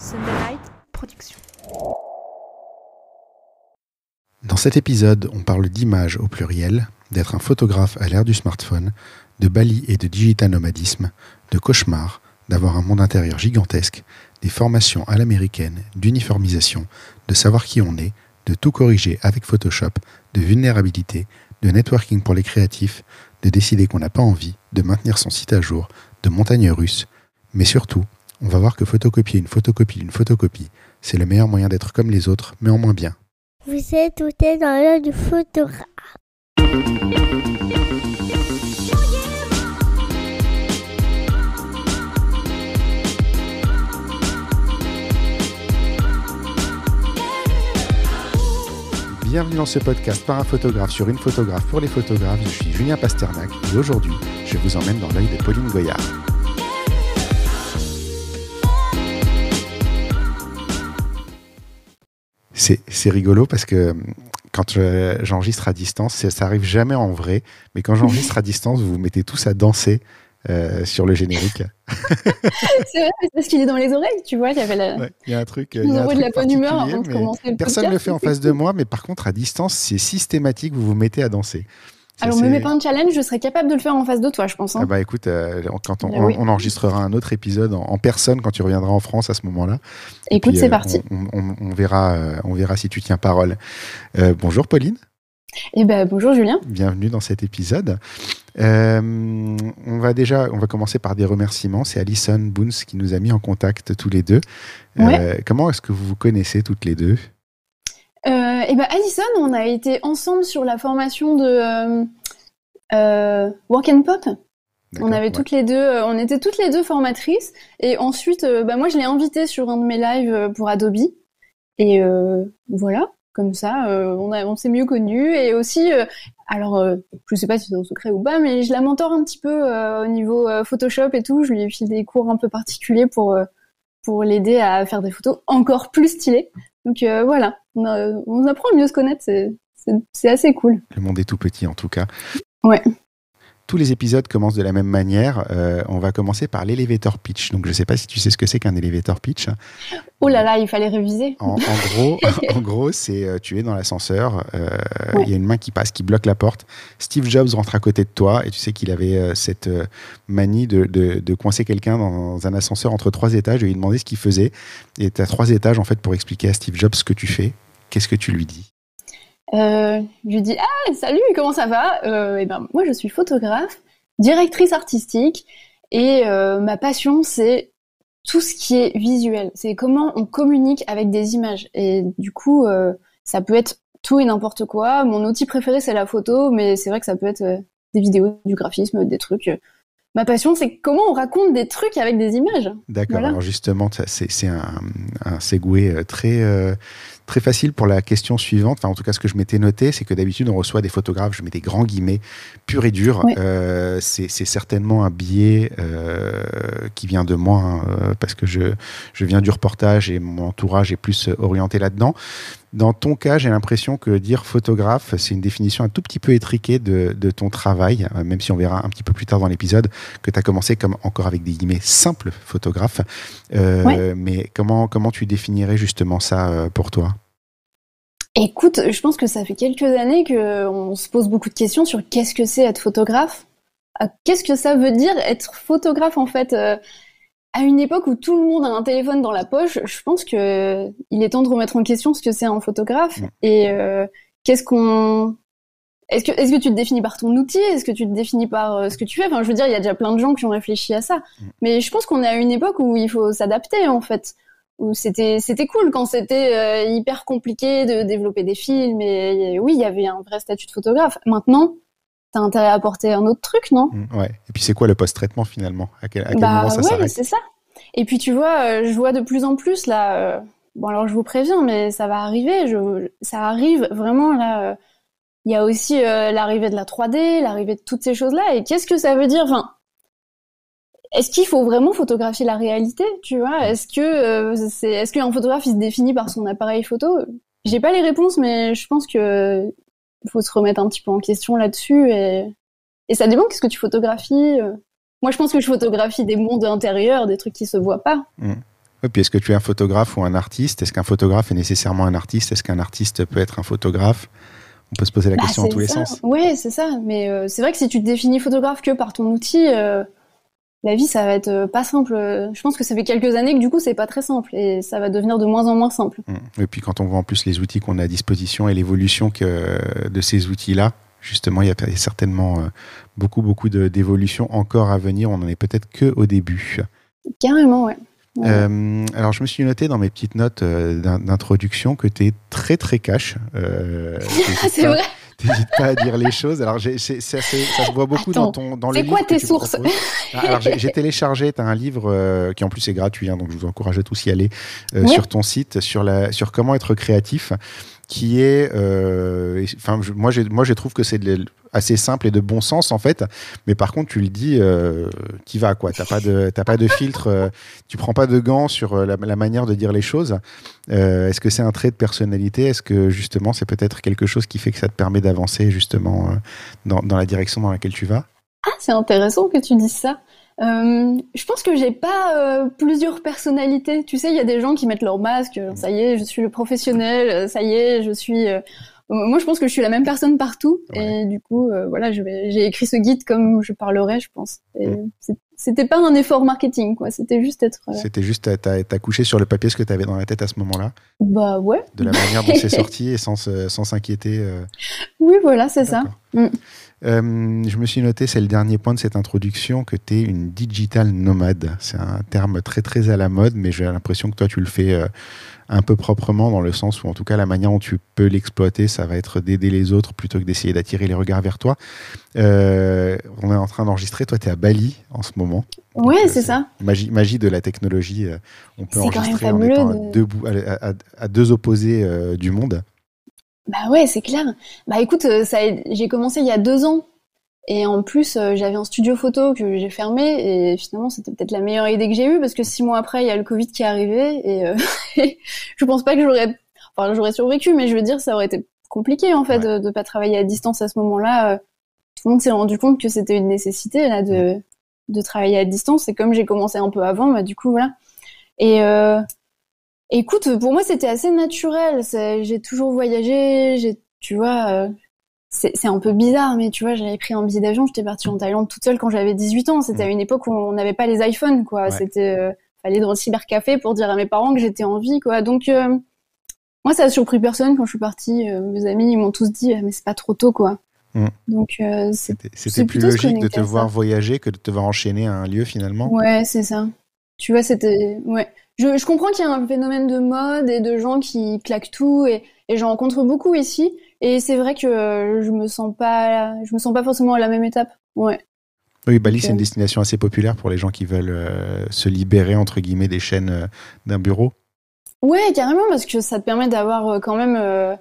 Sunlight Production. Dans cet épisode, on parle d'image au pluriel, d'être un photographe à l'ère du smartphone, de Bali et de digital nomadisme, de cauchemar, d'avoir un monde intérieur gigantesque, des formations à l'américaine, d'uniformisation, de savoir qui on est, de tout corriger avec Photoshop, de vulnérabilité, de networking pour les créatifs, de décider qu'on n'a pas envie, de maintenir son site à jour, de montagne russe, mais surtout, on va voir que photocopier une photocopie d'une photocopie, c'est le meilleur moyen d'être comme les autres, mais en moins bien. Vous êtes tout est dans l'heure du photographe. Bienvenue dans ce podcast par un photographe sur une photographe pour les photographes. Je suis Julien Pasternak et aujourd'hui, je vous emmène dans l'œil de Pauline Goyard. C'est rigolo parce que hum, quand je- j'enregistre à distance, ça arrive jamais en vrai, mais quand j'enregistre à distance, vous vous mettez tous à danser euh, sur le générique. C'est vrai, mais c'est parce qu'il est dans les oreilles, tu vois. Il y avait la... Ouais, Il y a un truc. Il y a un de la bonne humeur avant de commencer le Personne ne le fait en face de moi, mais par contre, à distance, c'est systématique, vous vous mettez à danser. Alors, me c'est- mets pas un challenge, je serais capable de le faire en face de toi, je pense. hein. Ah bah écoute, euh, quand on, oui. on enregistrera un autre épisode en, en personne quand tu reviendras en France à ce moment-là. Écoute, c'est euh, parti. On, on- on verra, euh, on verra si tu tiens parole. Bonjour Pauline, Et ben bonjour Julien. bienvenue dans cet épisode. Euh, on va déjà, on va commencer par des remerciements. C'est Alison Boons qui nous a mis en contact tous les deux. Euh, comment est-ce que vous vous connaissez toutes les deux? Euh, et ben Alison, on a été ensemble sur la formation de euh, euh, Work and Pop. On avait ouais. toutes les deux, euh, on était toutes les deux formatrices. Et ensuite, bah, moi, je l'ai invitée sur un de mes lives pour Adobe. Et euh, voilà, comme ça, on, a- on s'est mieux connus. Et aussi, euh, alors, je sais pas si c'est un secret ou pas, mais je la mentor un petit peu au niveau Photoshop et tout. Je lui file des cours un peu particuliers pour pour l'aider à faire des photos encore plus stylées. Donc euh, voilà, on, a- on apprend à mieux se connaître. C'est assez cool. Le monde est tout petit en tout cas. Ouais. Tous les épisodes commencent de la même manière. Euh, on va commencer par l'elevator pitch. Donc je ne sais pas si tu sais ce que c'est qu'un elevator pitch. Oh là là, il fallait réviser. En, en gros, en gros, c'est euh, tu es dans l'ascenseur, euh, il Ouais. y a une main qui passe, qui bloque la porte. Steve Jobs rentre à côté de toi et tu sais qu'il avait euh, cette manie de, de, de coincer quelqu'un dans un ascenseur entre trois étages et lui demander ce qu'il faisait. Et tu as trois étages en fait pour expliquer à Steve Jobs ce que tu fais. Qu'est-ce que tu lui dis? Euh, je lui dis ah salut comment ça va? Euh, Eh ben moi je suis photographe, directrice artistique et euh, ma passion c'est tout ce qui est visuel. C'est comment on communique avec des images et du coup ça peut être tout et n'importe quoi. Mon outil préféré c'est la photo, mais c'est vrai que ça peut être des vidéos, du graphisme, des trucs. Ma passion c'est comment on raconte des trucs avec des images. D'accord. Voilà. Alors justement, c'est un, un euh, très très facile pour la question suivante. Enfin, en tout cas, ce que je m'étais noté, c'est que d'habitude, on reçoit des photographes, je mets des grands guillemets, purs et durs. Oui. Euh, c'est certainement un biais euh, qui vient de moi, hein, euh, parce que je, je viens du reportage et mon entourage est plus orienté là-dedans. Dans ton cas, j'ai l'impression que dire photographe, c'est une définition un tout petit peu étriquée de, de ton travail, euh, même si on verra un petit peu plus tard dans l'épisode que tu as commencé comme encore avec des guillemets simple photographe. Euh, Ouais. Mais comment, comment tu définirais justement ça euh, pour toi? Écoute, je pense que ça fait quelques années que on se pose beaucoup de questions sur qu'est-ce que c'est être photographe? Qu'est-ce que ça veut dire être photographe en fait? À une époque où tout le monde a un téléphone dans la poche, je pense que il est temps de remettre en question ce que c'est un photographe. Et euh, qu'est-ce qu'on est-ce que est-ce que tu te définis par ton outil? Est-ce que tu te définis par euh, ce que tu fais? Enfin, je veux dire, il y a déjà plein de gens qui ont réfléchi à ça. Mais je pense qu'on est à une époque où il faut s'adapter en fait. Où c'était c'était cool quand c'était euh, hyper compliqué de développer des films et, oui il y avait un vrai statut de photographe. Maintenant t'as intérêt à apporter un autre truc non? Mm, Ouais. Et puis c'est quoi le post-traitement finalement? À quel, à quel bah moment ça ouais c'est ça. Et puis tu vois euh, je vois de plus en plus là euh, bon alors je vous préviens mais ça va arriver. Je ça arrive vraiment là euh, il y a aussi euh, l'arrivée de la 3D l'arrivée de toutes ces choses là et qu'est-ce que ça veut dire? Enfin est-ce qu'il faut vraiment photographier la réalité, tu vois? Est-ce que c'est, est-ce qu'un photographe il se définit par son appareil photo? J'ai pas les réponses, mais je pense que faut se remettre un petit peu en question là-dessus et et ça dépend qu'est-ce que tu photographies. euh. Moi, je pense que je photographie des mondes intérieurs, des trucs qui se voient pas. Oui, puis est-ce que tu es un photographe ou un artiste? Est-ce qu'un photographe est nécessairement un artiste? Est-ce qu'un artiste peut être un photographe? On peut se poser la Bah, question en tous les sens. Ouais, c'est ça. Mais euh, c'est vrai que si tu te définis photographe que par ton outil, euh, la vie, ça va être euh, pas simple. Je pense que ça fait quelques années que du coup, c'est pas très simple et ça va devenir de moins en moins simple. Mm. Et puis quand on voit en plus les outils qu'on a à disposition et l'évolution que de ces outils-là, justement, il y a certainement euh, beaucoup, beaucoup d'évolutions encore à venir. On n'en est peut-être que au début. Carrément, ouais. Ouais. Euh, alors, je me suis noté dans mes petites notes euh, d'in- d'introduction que tu es très, très cash. Euh, c'est vrai. T'hésites pas à dire les choses. Alors, j'ai- c'est- c'est assez- ça se voit beaucoup Attends, dans, ton, dans le c'est livre quoi que tes sources. Ah, Alors, j'ai j'ai téléchargé, tu as un livre euh, qui en plus est gratuit, hein, donc je vous encourage à tous y aller, euh, sur ton site, sur, la, sur comment être créatif, qui est. euh, Enfin, je- moi, moi, je trouve que c'est assez simple et de bon sens, en fait. Mais par contre, tu le dis, euh, qui va, quoi. T'as pas de, t'as pas de filtre, euh, tu prends pas de gants sur euh, la, manière de dire les choses. Euh, Est-ce que c'est un trait de personnalité? Est-ce que justement, c'est peut-être quelque chose qui fait que ça te permet d'avancer justement euh, dans, dans la direction dans laquelle tu vas? Ah, c'est intéressant que tu dises ça. Euh, je pense que j'ai pas euh, plusieurs personnalités. Tu sais, il y a des gens qui mettent leur masque. euh, Ça y est, je suis le professionnel. Ça y est, je suis. euh, Moi, je pense que je suis la même personne partout. Ouais. Et du coup, voilà. J'ai écrit ce guide comme je parlerai, je pense. Mm. C'était pas un effort marketing, quoi. C'était juste être. C'était juste, couché sur le papier ce que tu avais dans la tête à ce moment-là, Bah ouais. de la manière dont c'est sorti et sans s'inquiéter. Oui, voilà, c'est ça. Mm. Euh, je me suis noté, c'est le dernier point de cette introduction, que tu es une digital nomade. C'est un terme très très à la mode, mais j'ai l'impression que toi tu le fais euh, un peu proprement dans le sens où en tout cas la manière dont tu peux l'exploiter, ça va être d'aider les autres plutôt que d'essayer d'attirer les regards vers toi. Euh, on est en train d'enregistrer, toi tu es à Bali en ce moment. Euh, c'est ça. Magie, magie de la technologie, on peut C'est quand même enregistrer en étant à de- deux, à, à- à deux opposés du monde. Bah ouais, c'est clair. Bah écoute, euh, ça, j'ai commencé il y a deux ans. Et en plus, euh, j'avais un studio photo que j'ai fermé. Et finalement, c'était peut-être la meilleure idée que j'ai eue parce que six mois après, il y a le Covid qui est arrivé. Et euh, je pense pas que j'aurais, enfin, j'aurais survécu, mais je veux dire, ça aurait été compliqué en fait Ouais. de, de pas travailler à distance à ce moment-là. Tout le monde s'est rendu compte que c'était une nécessité là de de travailler à distance. Et comme j'ai commencé un peu avant, bah du coup voilà. Et euh, Écoute, pour moi, c'était assez naturel. J'ai toujours voyagé. J'ai, tu vois, euh, c'est un peu bizarre, mais tu vois, j'avais pris un billet d'avion. J'étais partie en Thaïlande toute seule quand j'avais 18 ans. C'était à une époque où on n'avait pas les iPhones, quoi. Ouais. C'était euh, fallait dans le cybercafé pour dire à mes parents que j'étais en vie, quoi. Donc euh, moi, ça a surpris personne quand je suis partie. Euh, mes amis, ils m'ont tous dit, Ah, mais c'est pas trop tôt, quoi. Mm. Donc C'était plus logique de te voir voyager que de te voir enchaîner à un lieu finalement. Ouais, c'est ça. Tu vois, c'était ouais. Je, je comprends qu'il y a un phénomène de mode et de gens qui claquent tout et, et j'en rencontre beaucoup ici et c'est vrai que je me sens pas je me sens pas forcément à la même étape. Ouais. Oui, Bali, c'est une destination assez populaire pour les gens qui veulent euh, se libérer, entre guillemets, des chaînes euh, d'un bureau. Ouais, carrément parce que ça te permet d'avoir euh, quand même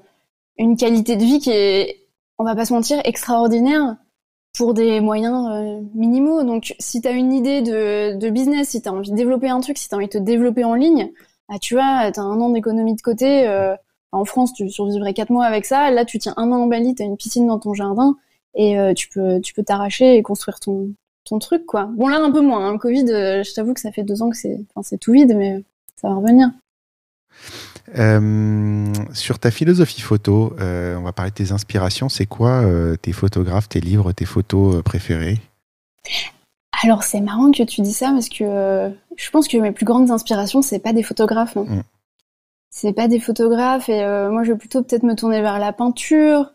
une qualité de vie qui est on va pas se mentir extraordinaire pour des moyens euh, minimaux. Donc si tu as une idée de, business, si tu as envie de développer un truc, si tu as envie de te développer en ligne, bah, tu vois, tu as un an d'économie de côté. euh, en France, tu survivrais quatre mois avec ça. Là, tu tiens un an en Bali, tu as une piscine dans ton jardin et euh, tu peux tu peux t'arracher et construire ton, truc. quoi. Bon, là, un peu moins. Hein. Le Covid, je t'avoue que ça fait deux ans que c'est tout vide, mais ça va revenir. Euh, sur ta philosophie photo, euh, on va parler de tes inspirations. C'est quoi euh, tes photographes, tes livres, tes photos préférés Alors c'est marrant que tu dis ça parce que je pense que mes plus grandes inspirations c'est pas des photographes. hein. Mm. C'est pas des photographes et moi je vais plutôt peut-être me tourner vers la peinture,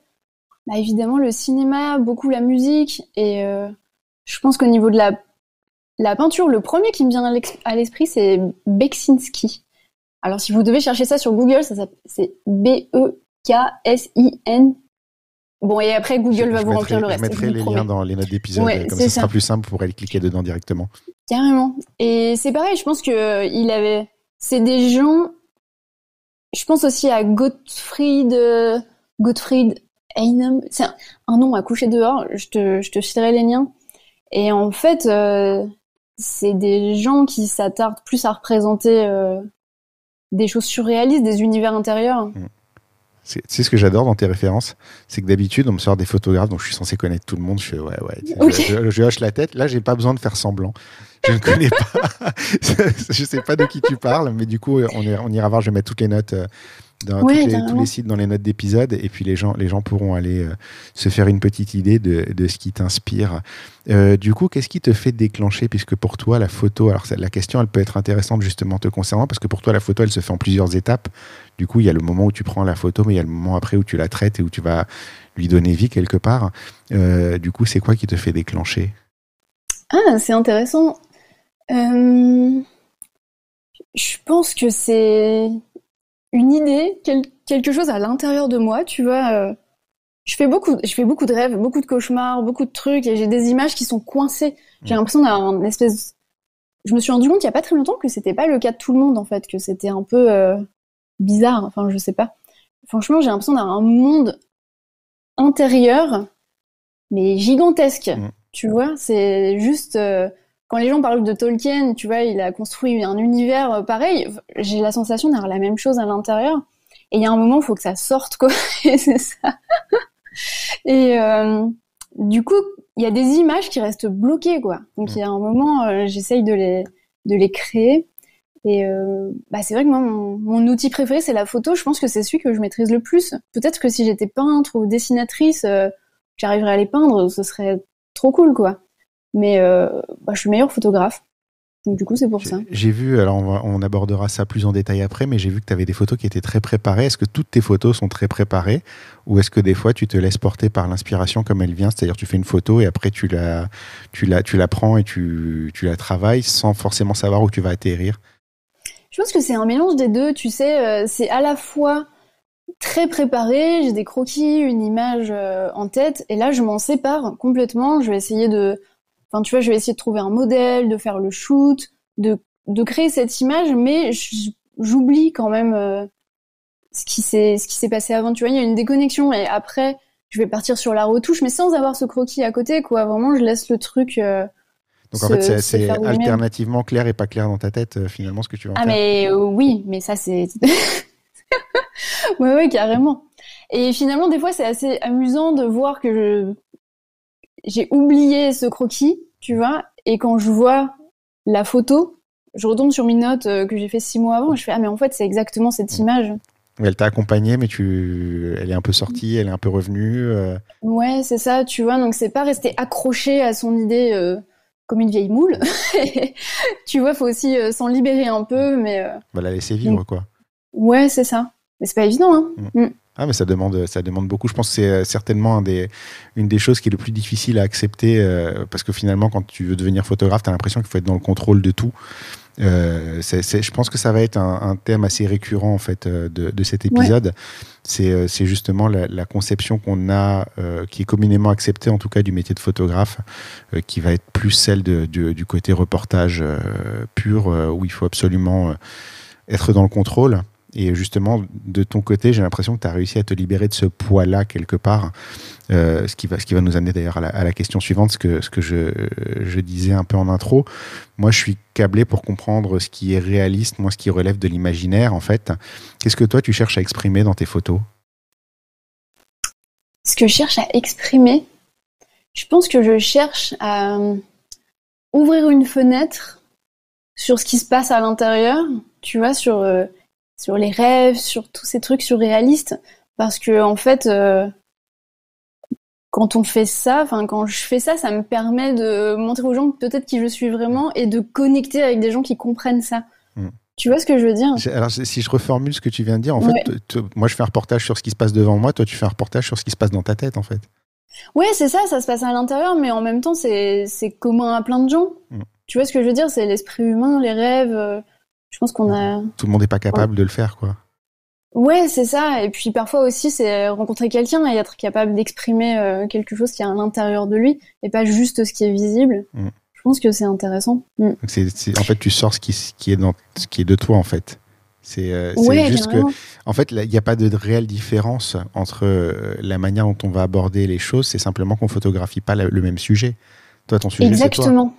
bah, évidemment le cinéma, beaucoup la musique et je pense qu'au niveau de la la peinture, le premier qui me vient à l'esprit c'est Beksinski. Alors si vous devez chercher ça sur Google, ça c'est B E K S I N. Bon et après Google Je- va je vous remplir mettrai, le je reste. mettrai je vous les promets. liens dans les notes d'épisode, Ouais, comme ça, sera plus simple pour aller cliquer dedans directement. Carrément. Et c'est pareil, je pense que euh, il avait. C'est des gens. Je pense aussi à Gottfried. euh, Gottfried Einem. C'est un, un nom à coucher dehors. Je te, je te filerai les liens. Et en fait, euh, c'est des gens qui s'attardent plus à représenter euh, des choses surréalistes, des univers intérieurs. Tu sais ce que j'adore dans tes références? C'est que d'habitude, on me sort des photographes, donc je suis censé connaître tout le monde. Je fais ouais, ouais. Je, hoche la tête. Là, j'ai pas besoin de faire semblant. Je ne connais pas. je sais pas de qui tu parles, mais du coup, on, on ira voir. Je vais mettre toutes les notes dans les, tous les sites dans les notes d'épisode et puis les gens, les gens pourront aller euh, se faire une petite idée de, de ce qui t'inspire. Euh, du coup, qu'est-ce qui te fait déclencher puisque pour toi la photo, alors la question elle peut être intéressante justement te concernant parce que pour toi la photo elle se fait en plusieurs étapes. Du coup, il y a le moment où tu prends la photo, mais il y a le moment après où tu la traites et où tu vas lui donner vie quelque part. Euh, du coup, c'est quoi qui te fait déclencher? Ah, c'est intéressant. Je pense que c'est une idée, quelque chose à l'intérieur de moi, tu vois. Euh, je fais beaucoup, je fais beaucoup de rêves, beaucoup de cauchemars, beaucoup de trucs, et j'ai des images qui sont coincées. J'ai mm. l'impression d'avoir une espèce. Je me suis rendu compte il y a pas très longtemps que c'était pas le cas de tout le monde en fait, que c'était un peu euh, bizarre. Enfin, je sais pas. Franchement, j'ai l'impression d'avoir un monde intérieur, mais gigantesque. Mm. Tu vois, c'est juste. Euh, quand les gens parlent de Tolkien, tu vois, il a construit un univers euh, pareil. J'ai la sensation d'avoir la même chose à l'intérieur. Et il y a un moment, il faut que ça sorte, quoi. Et c'est ça. Et euh, du coup, il y a des images qui restent bloquées, quoi. Donc il y a un moment, euh, j'essaye de les de les créer. Et bah, c'est vrai que moi, mon outil préféré, c'est la photo. Je pense que c'est celui que je maîtrise le plus. Peut-être que si j'étais peintre ou dessinatrice, j'arriverais à les peindre, ce serait trop cool, quoi. Mais euh, bah, je suis meilleur photographe. Donc du coup, c'est pour ça. J'ai vu, alors on, abordera ça plus en détail après, mais j'ai vu que tu avais des photos qui étaient très préparées. Est-ce que toutes tes photos sont très préparées? Ou est-ce que des fois tu te laisses porter par l'inspiration comme elle vient? C'est-à-dire tu fais une photo et après tu la, tu la, tu la prends et tu, tu la travailles sans forcément savoir où tu vas atterrir? Je pense que c'est un mélange des deux. Tu sais, euh, c'est à la fois très préparé, j'ai des croquis, une image euh, en tête et là je m'en sépare complètement. Je vais essayer de Enfin, tu vois, je vais essayer de trouver un modèle, de faire le shoot, de, de créer cette image, mais j'oublie quand même euh, ce qui s'est ce qui s'est passé avant. Tu vois, il y a une déconnexion et après, je vais partir sur la retouche, mais sans avoir ce croquis à côté, quoi. Vraiment, je laisse le truc. Euh, donc en fait, c'est alternativement clair et pas clair dans ta tête, euh, finalement, ce que tu vas Ah, mais oui, mais ça, c'est. ouais, ouais, carrément. Et finalement, des fois, c'est assez amusant de voir que je j'ai oublié ce croquis, tu vois, et quand je vois la photo, je retombe sur mes notes euh, que j'ai fait six mois avant, et je fais ah mais en fait c'est exactement cette image. Elle t'a accompagnée, mais tu, elle est un peu sortie, elle est un peu revenue. Euh. Ouais, c'est ça, tu vois. Donc c'est pas rester accroché à son idée euh, comme une vieille moule. tu vois, faut aussi s'en libérer un peu, mais. Va la laisser vivre, quoi. Ouais, c'est ça. Mais c'est pas évident, hein. Mm. Mm. Ah, mais ça demande, ça demande beaucoup. Je pense que c'est euh, certainement un des, une des choses qui est le plus difficile à accepter euh, parce que finalement, quand tu veux devenir photographe, tu as l'impression qu'il faut être dans le contrôle de tout. Euh, je pense que ça va être un, un thème assez récurrent en fait euh, de, de cet épisode. C'est, c'est justement la, la conception qu'on a, qui est communément acceptée en tout cas du métier de photographe, qui va être plus celle de, du, du côté reportage pur, où il faut absolument être dans le contrôle. Et justement, de ton côté, j'ai l'impression que tu as réussi à te libérer de ce poids-là quelque part. Euh, ce, qui va, ce qui va nous amener d'ailleurs à la, question suivante, ce que, ce que je, je, disais un peu en intro. Moi, je suis câblé pour comprendre ce qui est réaliste, moi, ce qui relève de l'imaginaire, en fait. Qu'est-ce que toi, tu cherches à exprimer dans tes photos? Ce que je cherche à exprimer, je pense que je cherche à euh, ouvrir une fenêtre sur ce qui se passe à l'intérieur, tu vois, sur... Euh, sur les rêves, sur tous ces trucs surréalistes, parce que en fait, euh, quand on fait ça, enfin quand je fais ça, ça me permet de montrer aux gens peut-être qui je suis vraiment et de connecter avec des gens qui comprennent ça. Hmm. Tu vois ce que je veux dire? Alors, si je reformule ce que tu viens de dire, en fait, moi je fais un reportage sur ce qui se passe devant moi, toi tu fais un reportage sur ce qui se passe dans ta tête, en fait. Ouais, c'est ça, ça se passe à l'intérieur, mais en même temps, c'est commun à plein de gens. Hmm. Tu vois ce que je veux dire? C'est l'esprit humain, les rêves. Euh, je pense qu'on a. Tout le monde n'est pas capable de le faire, quoi. Ouais, c'est ça. Et puis parfois aussi, c'est rencontrer quelqu'un et être capable d'exprimer euh, quelque chose qui est à l'intérieur de lui et pas juste ce qui est visible. Mm. Je pense que c'est intéressant. Mm. en fait, tu sors ce qui, qui, est dans, ce qui est de toi, en fait. C'est euh, juste que, en fait, il n'y a pas de réelle différence entre euh, la manière dont on va aborder les choses. C'est simplement qu'on photographie pas le même sujet. Toi, ton sujet, Exactement.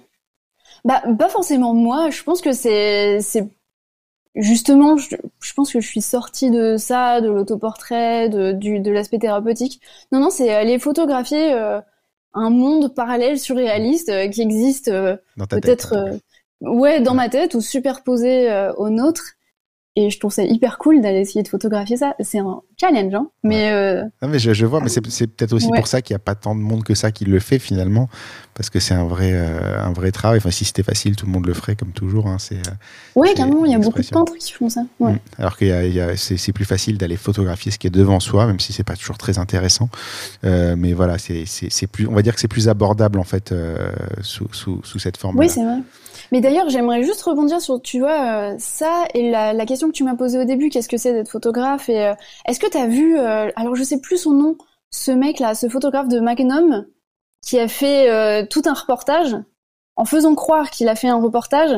Bah, pas forcément moi. Je pense que c'est justement, je, pense que je suis sortie de ça, de l'autoportrait, de, du, de l'aspect thérapeutique. Non, non, c'est aller photographier un monde parallèle surréaliste qui existe peut-être, ouais, dans ma tête ou superposé au nôtre et je trouve ça hyper cool d'aller essayer de photographier ça. C'est un challenge, hein. Mais, euh... non, mais je, vois, mais c'est peut-être aussi pour ça qu'il n'y a pas tant de monde que ça qui le fait finalement, parce que c'est un vrai, euh, un vrai travail. Enfin, si c'était facile, tout le monde le ferait comme toujours. Hein. C'est. Euh, ouais, carrément. Il y a beaucoup de peintres qui font ça. Ouais. Mm. Alors que c'est plus facile d'aller photographier ce qui est devant soi, même si c'est pas toujours très intéressant. Euh, mais voilà, c'est plus, on va dire que c'est plus abordable en fait sous, sous, sous, cette forme. -là. Oui, c'est vrai. Mais d'ailleurs, j'aimerais juste rebondir sur, tu vois, ça et la, la, question que tu m'as posée au début, qu'est-ce que c'est d'être photographe Et est-ce que tu as vu, euh, alors je sais plus son nom, ce mec-là, ce photographe de Magnum, qui a fait tout un reportage en faisant croire qu'il a fait un reportage.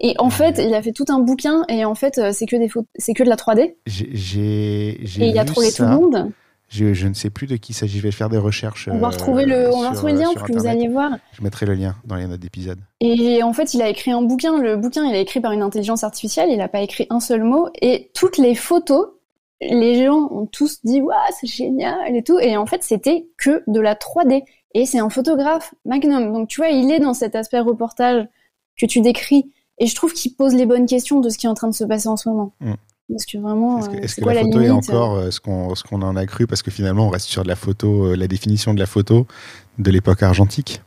Et en fait, il a fait tout un bouquin et en fait, c'est que des c'est que de la 3D. J'ai, et il a trouvé tout le monde. Je, ne sais plus de qui il s'agit. Je vais faire des recherches. On va retrouver le, on va retrouver le lien pour que vous alliez voir. Je mettrai le lien dans les notes d'épisode. Et en fait, il a écrit un bouquin. Le bouquin, il a écrit par une intelligence artificielle. Il n'a pas écrit un seul mot. Et toutes les photos, les gens ont tous dit waouh, c'est génial et tout. Et en fait, c'était que de la 3D. Et c'est un photographe Magnum. Donc tu vois, il est dans cet aspect reportage que tu décris. Et je trouve qu'il pose les bonnes questions de ce qui est en train de se passer en ce moment. Mm. Parce que vraiment, est-ce que, la, photo est encore euh, ce qu'on ce qu'on en a cru? Parce que finalement, on reste sur de la photo, euh, la définition de la photo de l'époque argentique.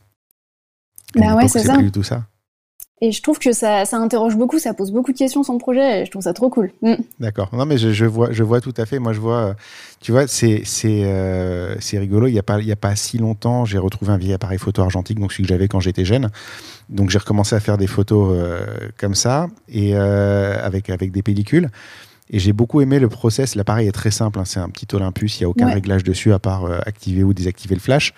Bah ouais, c'est ça. Du tout ça. Et je trouve que ça, ça interroge beaucoup, ça pose beaucoup de questions sur le projet, et je trouve ça trop cool. Mm. D'accord. Non, mais je, je, vois, je vois tout à fait. Moi, je vois, tu vois, c'est c'est euh, c'est rigolo. Il y a pas il y a pas si longtemps, j'ai retrouvé un vieil appareil photo argentique, donc celui que j'avais quand j'étais jeune. Donc j'ai recommencé à faire des photos comme ça et avec avec des pellicules. Et j'ai beaucoup aimé le process. L'appareil est très simple. Hein. C'est un petit Olympus. Il n'y a aucun réglage dessus à part euh, activer ou désactiver le flash.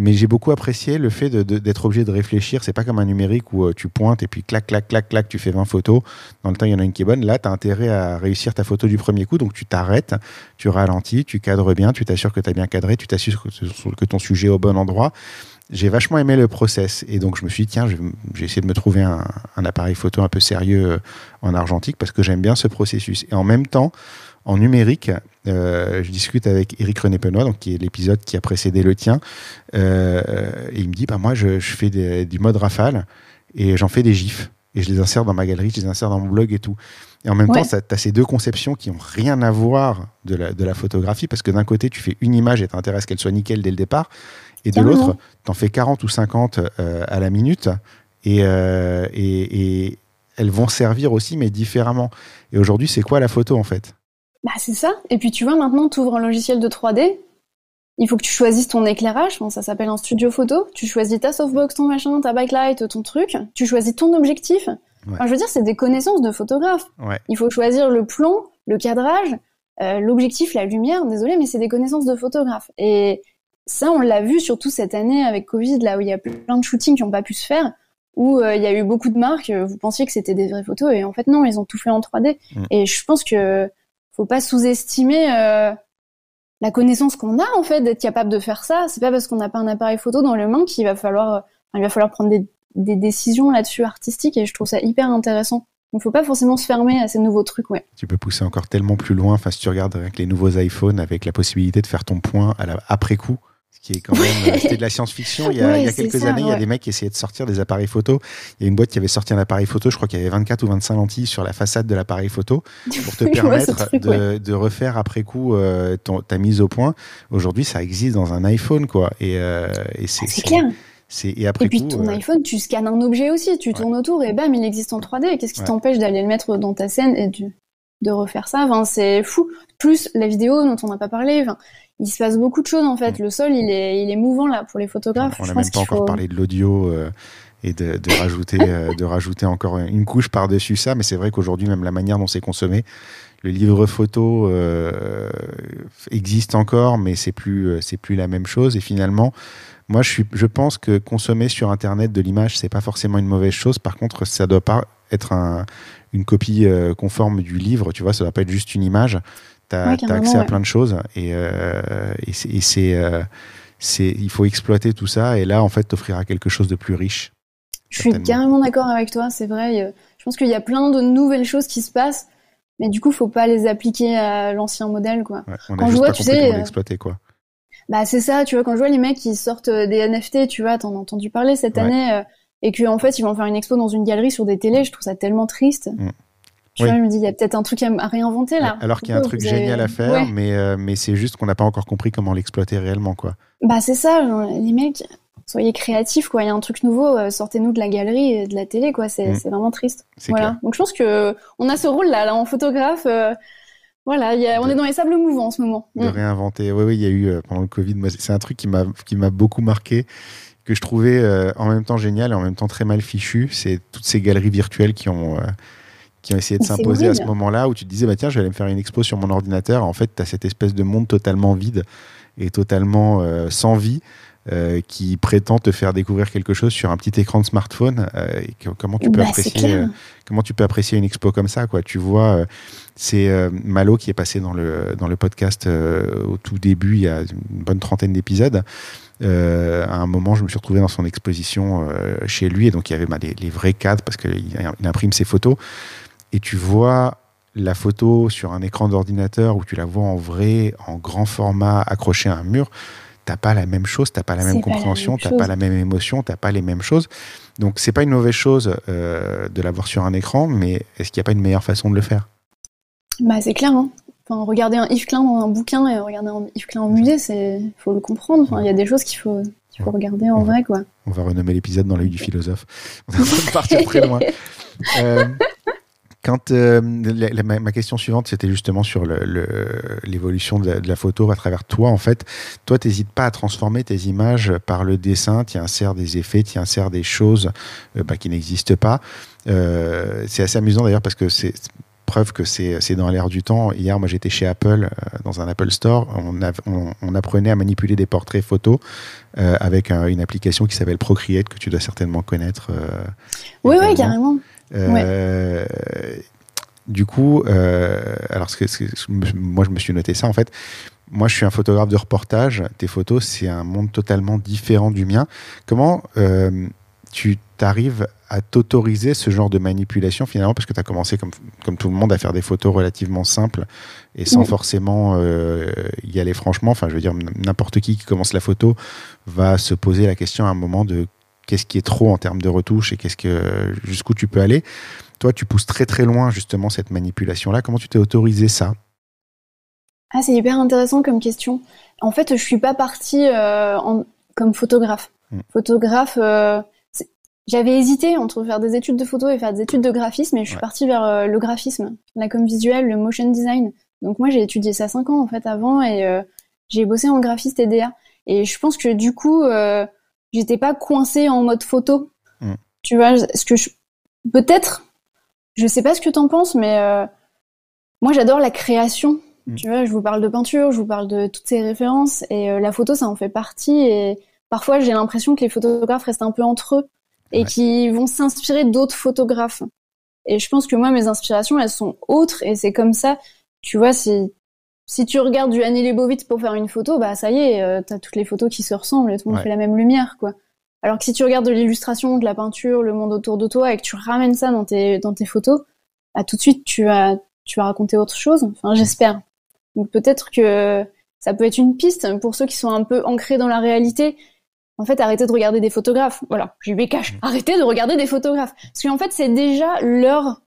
Mais j'ai beaucoup apprécié le fait d'être obligé de réfléchir. C'est pas comme un numérique où euh, tu pointes et puis clac, clac, clac, clac, tu fais 20 photos. Dans le temps, il y en a une qui est bonne. Là, tu as intérêt à réussir ta photo du premier coup. Donc, tu t'arrêtes, tu ralentis, tu cadres bien, tu t'assures que tu as bien cadré, tu t'assures que ton sujet est au bon endroit j'ai vachement aimé le process. Et donc, je me suis dit, tiens, j'ai essayé de me trouver un, appareil photo un peu sérieux euh, en argentique parce que j'aime bien ce processus. Et en même temps, en numérique, euh, je discute avec Eric René Penoy, donc qui est l'épisode qui a précédé le tien. Euh, et il me dit, bah, moi, je, fais du mode rafale et j'en fais des gifs. Et je les insère dans ma galerie, je les insère dans mon blog et tout. Et en même temps, tu as ces deux conceptions qui n'ont rien à voir de la, de la photographie, parce que d'un côté, tu fais une image et t'intéresses qu'elle soit nickel dès le départ, et de l'autre, tu en fais 40 ou 50 euh, à la minute et, et, elles vont servir aussi, mais différemment. Et aujourd'hui, c'est quoi la photo en fait? Bah, C'est ça. Et puis tu vois, maintenant, tu ouvres un logiciel de 3D. Il faut que tu choisisses ton éclairage. Bon, ça s'appelle un studio photo. Tu choisis ta softbox, ton machin, ta backlight, ton truc. Tu choisis ton objectif. je veux dire, c'est des connaissances de photographe. Il faut choisir le plan, le cadrage, euh, l'objectif, la lumière. Désolé, mais c'est des connaissances de photographe. Et ça, on l'a vu surtout cette année avec Covid, là où il y a plein de shootings qui n'ont pas pu se faire, où euh, il y a eu beaucoup de marques, vous pensiez que c'était des vraies photos, et en fait non, ils ont tout fait en 3D. Mm. Et je pense que faut pas sous-estimer euh, la connaissance qu'on a en fait d'être capable de faire ça. C'est pas parce qu'on n'a pas un appareil photo dans le main qu'il va falloir, il va falloir prendre des, décisions là-dessus artistiques, et je trouve ça hyper intéressant. Donc, faut pas forcément se fermer à ces nouveaux trucs, ouais. Tu peux pousser encore tellement plus loin. Enfin, si tu regardes avec les nouveaux iPhones, avec la possibilité de faire ton point après coup, qui est quand même euh, c'était de la science-fiction. Il y a, il y a quelques années, il y a des mecs qui essayaient de sortir des appareils photo. Il y a une boîte qui avait sorti un appareil photo, je crois qu'il y avait 24 ou 25 lentilles sur la façade de l'appareil photo pour te permettre de, de, refaire après coup euh, ton, ta mise au point. Aujourd'hui, ça existe dans un iPhone, quoi. Et, euh, et c'est ah, clair. Et, après et puis ton iPhone, tu scannes un objet aussi, tu tournes autour et bam, il existe en 3D. Qu'est-ce qui t'empêche d'aller le mettre dans ta scène et de refaire ça? Enfin, C'est fou. Plus la vidéo dont on n'a pas parlé. Enfin, il se passe beaucoup de choses en fait. Mm. Le sol, il est, il est mouvant là pour les photographes. On n'a même pas encore parlé de l'audio euh, et de, de rajouter, euh, de rajouter encore une couche par-dessus ça. Mais c'est vrai qu'aujourd'hui, même la manière dont c'est consommé, le livre photo euh, existe encore, mais c'est plus, c'est plus la même chose. Et finalement, moi, je, suis, je pense que consommer sur Internet de l'image, c'est pas forcément une mauvaise chose. Par contre, ça doit pas être un, une copie conforme du livre. Tu vois, ça doit pas être juste une image tu as, accès à plein de choses et, euh, et c'est, euh, c'est, il faut exploiter tout ça et là, en fait, t'offrira quelque chose de plus riche. Je suis carrément d'accord avec toi, c'est vrai. Je pense qu'il y a plein de nouvelles choses qui se passent, mais du coup, faut pas les appliquer à l'ancien modèle, quoi. on quand je vois, tu sais, l'exploiter, quoi. Bah c'est ça, tu vois, quand je vois les mecs qui sortent des NFT, tu vois, t'en as entendu parler cette année, et qu'en en fait ils vont faire une expo dans une galerie sur des télés, je trouve ça tellement triste. Mm. Tu vois, je me dis, il y a peut-être un truc à, réinventer là. Alors qu'il y a un truc génial à faire, mais, euh, mais c'est juste qu'on n'a pas encore compris comment l'exploiter réellement, quoi. Bah c'est ça, les mecs, soyez créatifs, quoi. Il y a un truc nouveau, euh, sortez-nous de la galerie et de la télé, quoi. C'est mm. vraiment triste. Voilà. Donc je pense que on a ce rôle là, là en photographe. Euh, voilà, y a, on est dans les sables mouvants en ce moment. De mm. réinventer. Oui, oui, il y a eu pendant le Covid. c'est un truc qui m'a qui m'a beaucoup marqué que je trouvais en même temps génial et en même temps très mal fichu, c'est toutes ces galeries virtuelles qui ont, qui ont essayé de s'imposer à ce moment-là, où tu te disais, bah, tiens, je vais aller me faire une expo sur mon ordinateur. En fait, tu as cette espèce de monde totalement vide et totalement euh, sans vie. Euh, qui prétend te faire découvrir quelque chose sur un petit écran de smartphone. Euh, comment tu peux bah, apprécier comment tu peux apprécier une expo comme ça quoi Tu vois, c'est Malo qui est passé dans le dans le podcast au tout début, il y a une bonne trentaine d'épisodes. à un moment, je me suis retrouvé dans son exposition chez lui, et donc il y avait bah, les, les, vrais cadres parce qu'il imprime ses photos et tu vois la photo sur un écran d'ordinateur ou tu la vois en vrai, en grand format, accrochée à un mur, t'as pas la même chose, t'as pas la même compréhension, t'as pas la même émotion, t'as pas les mêmes choses. Donc c'est pas une mauvaise chose euh, de l'avoir sur un écran, mais est-ce qu'il n'y a pas une meilleure façon de le faire? Bah c'est clair. Hein. Enfin, regarder un Yves Klein dans un bouquin et regarder un Yves Klein en musée, c'est faut le comprendre. il y a des choses qu'il faut qu'il faut regarder en vrai quoi. On va renommer l'épisode dans l'œil du philosophe. On va partir très loin. Euh, quand euh, ma, question suivante, c'était justement sur l'évolution de, la photo à travers toi. En fait, toi, t'hésites pas à transformer tes images par le dessin. Tu insères des effets, tu insères des choses euh, bah, qui n'existent pas. Euh, c'est assez amusant d'ailleurs parce que c'est preuve que c'est dans l'air du temps. Hier, moi, j'étais chez Apple, dans un Apple Store. On, on, apprenait à manipuler des portraits photos avec une application qui s'appelle Procreate, que tu dois certainement connaître. oui, oui, carrément. Euh, du coup, euh, alors moi je me suis noté ça en fait. Moi, je suis un photographe de reportage. Tes photos, c'est un monde totalement différent du mien. Comment euh, tu t'arrives à t'autoriser ce genre de manipulation finalement? Parce que tu as commencé comme, comme tout le monde à faire des photos relativement simples et sans forcément y aller franchement. Enfin, je veux dire, n'importe qui qui commence la photo va se poser la question à un moment de qu'est-ce qui est trop en termes de retouche et qu'est-ce que jusqu'où tu peux aller. Toi, tu pousses très très loin justement cette manipulation-là. Comment tu t'es autorisé ça? Ah, c'est hyper intéressant comme question. En fait, je suis pas partie euh, comme photographe. Hmm. Photographe, euh, j'avais hésité entre faire des études de photo et faire des études de graphisme, mais je suis partie vers euh, le graphisme, la com visuelle, le motion design. Donc moi, j'ai étudié ça cinq ans en fait avant et j'ai bossé en graphiste et DA. Et je pense que du coup, j'étais pas coincée en mode photo. Mm. Tu vois, ce que je peut-être, je sais pas ce que t'en penses, mais euh, moi j'adore la création. Mm. Tu vois, je vous parle de peinture, je vous parle de toutes ces références et euh, la photo ça en fait partie. Et parfois j'ai l'impression que les photographes restent un peu entre eux et qui vont s'inspirer d'autres photographes. Et je pense que moi mes inspirations elles sont autres et c'est comme ça. Tu vois, si si tu regardes du Annie Leibovitz pour faire une photo, bah ça y est, euh, t'as toutes les photos qui se ressemblent et tout le monde fait la même lumière, quoi. Alors que si tu regardes de l'illustration, de la peinture, le monde autour de toi et que tu ramènes ça dans tes dans tes photos, bah tout de suite tu vas tu vas raconter autre chose. Enfin, j'espère. Donc peut-être que ça peut être une piste pour ceux qui sont un peu ancrés dans la réalité. En fait, arrêtez de regarder des photographes. Voilà, je vais cache. Mmh. Arrêtez de regarder des photographes. Parce qu'en fait, c'est déjà leur